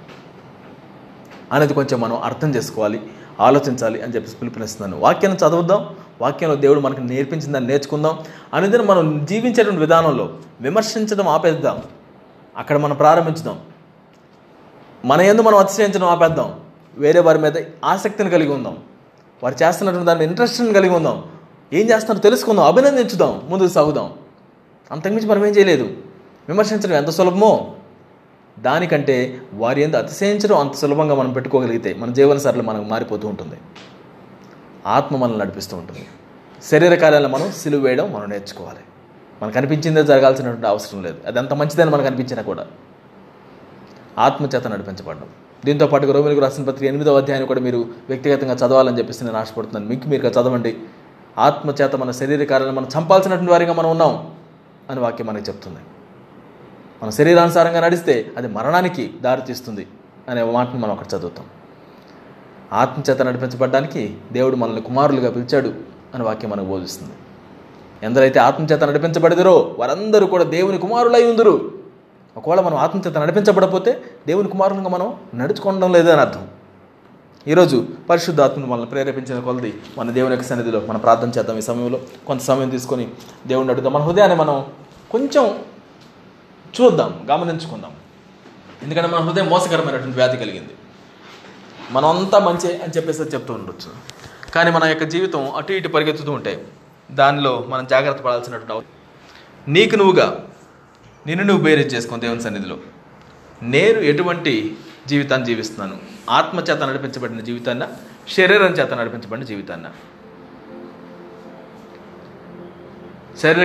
అనేది కొంచెం మనం అర్థం చేసుకోవాలి ఆలోచించాలి అని చెప్పేసి పిలుపునిస్తున్నాను. వాక్యాన్ని చదువుదాం వాక్యంలో దేవుడు మనకు నేర్పించిందని నేర్చుకుందాం. అనేది మనం జీవించేటువంటి విధానంలో విమర్శించడం ఆపేద్దాం. అక్కడ మనం ప్రారంభించుదాం. మన ఎందు మనం అతిశయించడం ఆపేద్దాం. వేరే వారి మీద ఆసక్తిని కలిగి ఉందాం. వారు చేస్తున్నటువంటి దాని ఇంట్రెస్ట్ని కలిగి ఉందాం. ఏం చేస్తున్నారో తెలుసుకుందాం. అభినందించుదాం. ముందుకు సాగుదాం. అంతకుమించి మనం ఏం చేయలేదు. విమర్శించడం ఎంత సులభమో? దానికంటే వారి ఎందు అతిశయించడం అంత సులభంగా మనం పెట్టుకోగలిగితే మన జీవన సరళి మనకు మారిపోతూ ఉంటుంది. ఆత్మ మనల్ని నడిపిస్తూ ఉంటుంది. శరీర కార్యాలను మనం సిలువ వేయడం మనం నేర్చుకోవాలి. మనకు అనిపించిందే జరగాల్సినటువంటి అవసరం లేదు. అది అంత మంచిదని మనకు అనిపించినా కూడా ఆత్మచేత నడిపించబడడం. దీంతో పాటుగా రోమిలకు రాసిన పత్రిక ఎనిమిదవ అధ్యాయాన్ని కూడా మీరు వ్యక్తిగతంగా చదవాలని చెప్పేసి నేను ఆశపడుతున్నాను. మీకు మీరు చదవండి. ఆత్మచేత మన శరీర కార్యాలను మనం చంపాల్సినటువంటి వారిగా మనం ఉన్నాం అని వాక్యం మనకి చెప్తుంది. మన శరీరానుసారంగా నడిస్తే అది మరణానికి దారితీస్తుంది అనే మాటను మనం అక్కడ చదువుతాం. ఆత్మచేత నడిపించబడడానికి దేవుడు మనల్ని కుమారులుగా పిలిచాడు అని వాక్యం మనకు బోధిస్తుంది. ఎందరైతే ఆత్మచేత నడిపించబడిదరో వారందరూ కూడా దేవుని కుమారులై ఉందరు. ఒకవేళ మనం ఆత్మచేత నడిపించబడపోతే దేవుని కుమారులుగా మనం నడుచుకోవడం లేదు అని అర్థం. ఈరోజు పరిశుద్ధాత్మను మనల్ని ప్రేరేపించిన కొలది మన దేవుని యొక్క సన్నిధిలో మనం ప్రార్థన చేద్దాం ఈ సమయంలో. కొంత సమయం తీసుకొని దేవుడిని అడుగుదాం. మన హృదయాన్ని మనం కొంచెం చూద్దాం గమనించుకుందాం. ఎందుకంటే మన హృదయం మోసకరమైనటువంటి వ్యాధి కలిగింది. మనం అంతా మంచి అని చెప్పేసి చెప్తూ ఉండొచ్చు. కానీ మన యొక్క జీవితం అటు ఇటు పరిగెత్తుతూ ఉంటాయి దానిలో మనం జాగ్రత్త పడాల్సినటువంటి అవసరం నీకు నువ్వుగా నిన్ను నువ్వు బేరేజ్ చేసుకుని దేవుని సన్నిధిలో. నేను ఎటువంటి జీవితాన్ని జీవిస్తున్నాను? ఆత్మ చేత నడిపించబడిన జీవితాన్న? శరీరం చేత నడిపించబడిన జీవితాన్న? శరీర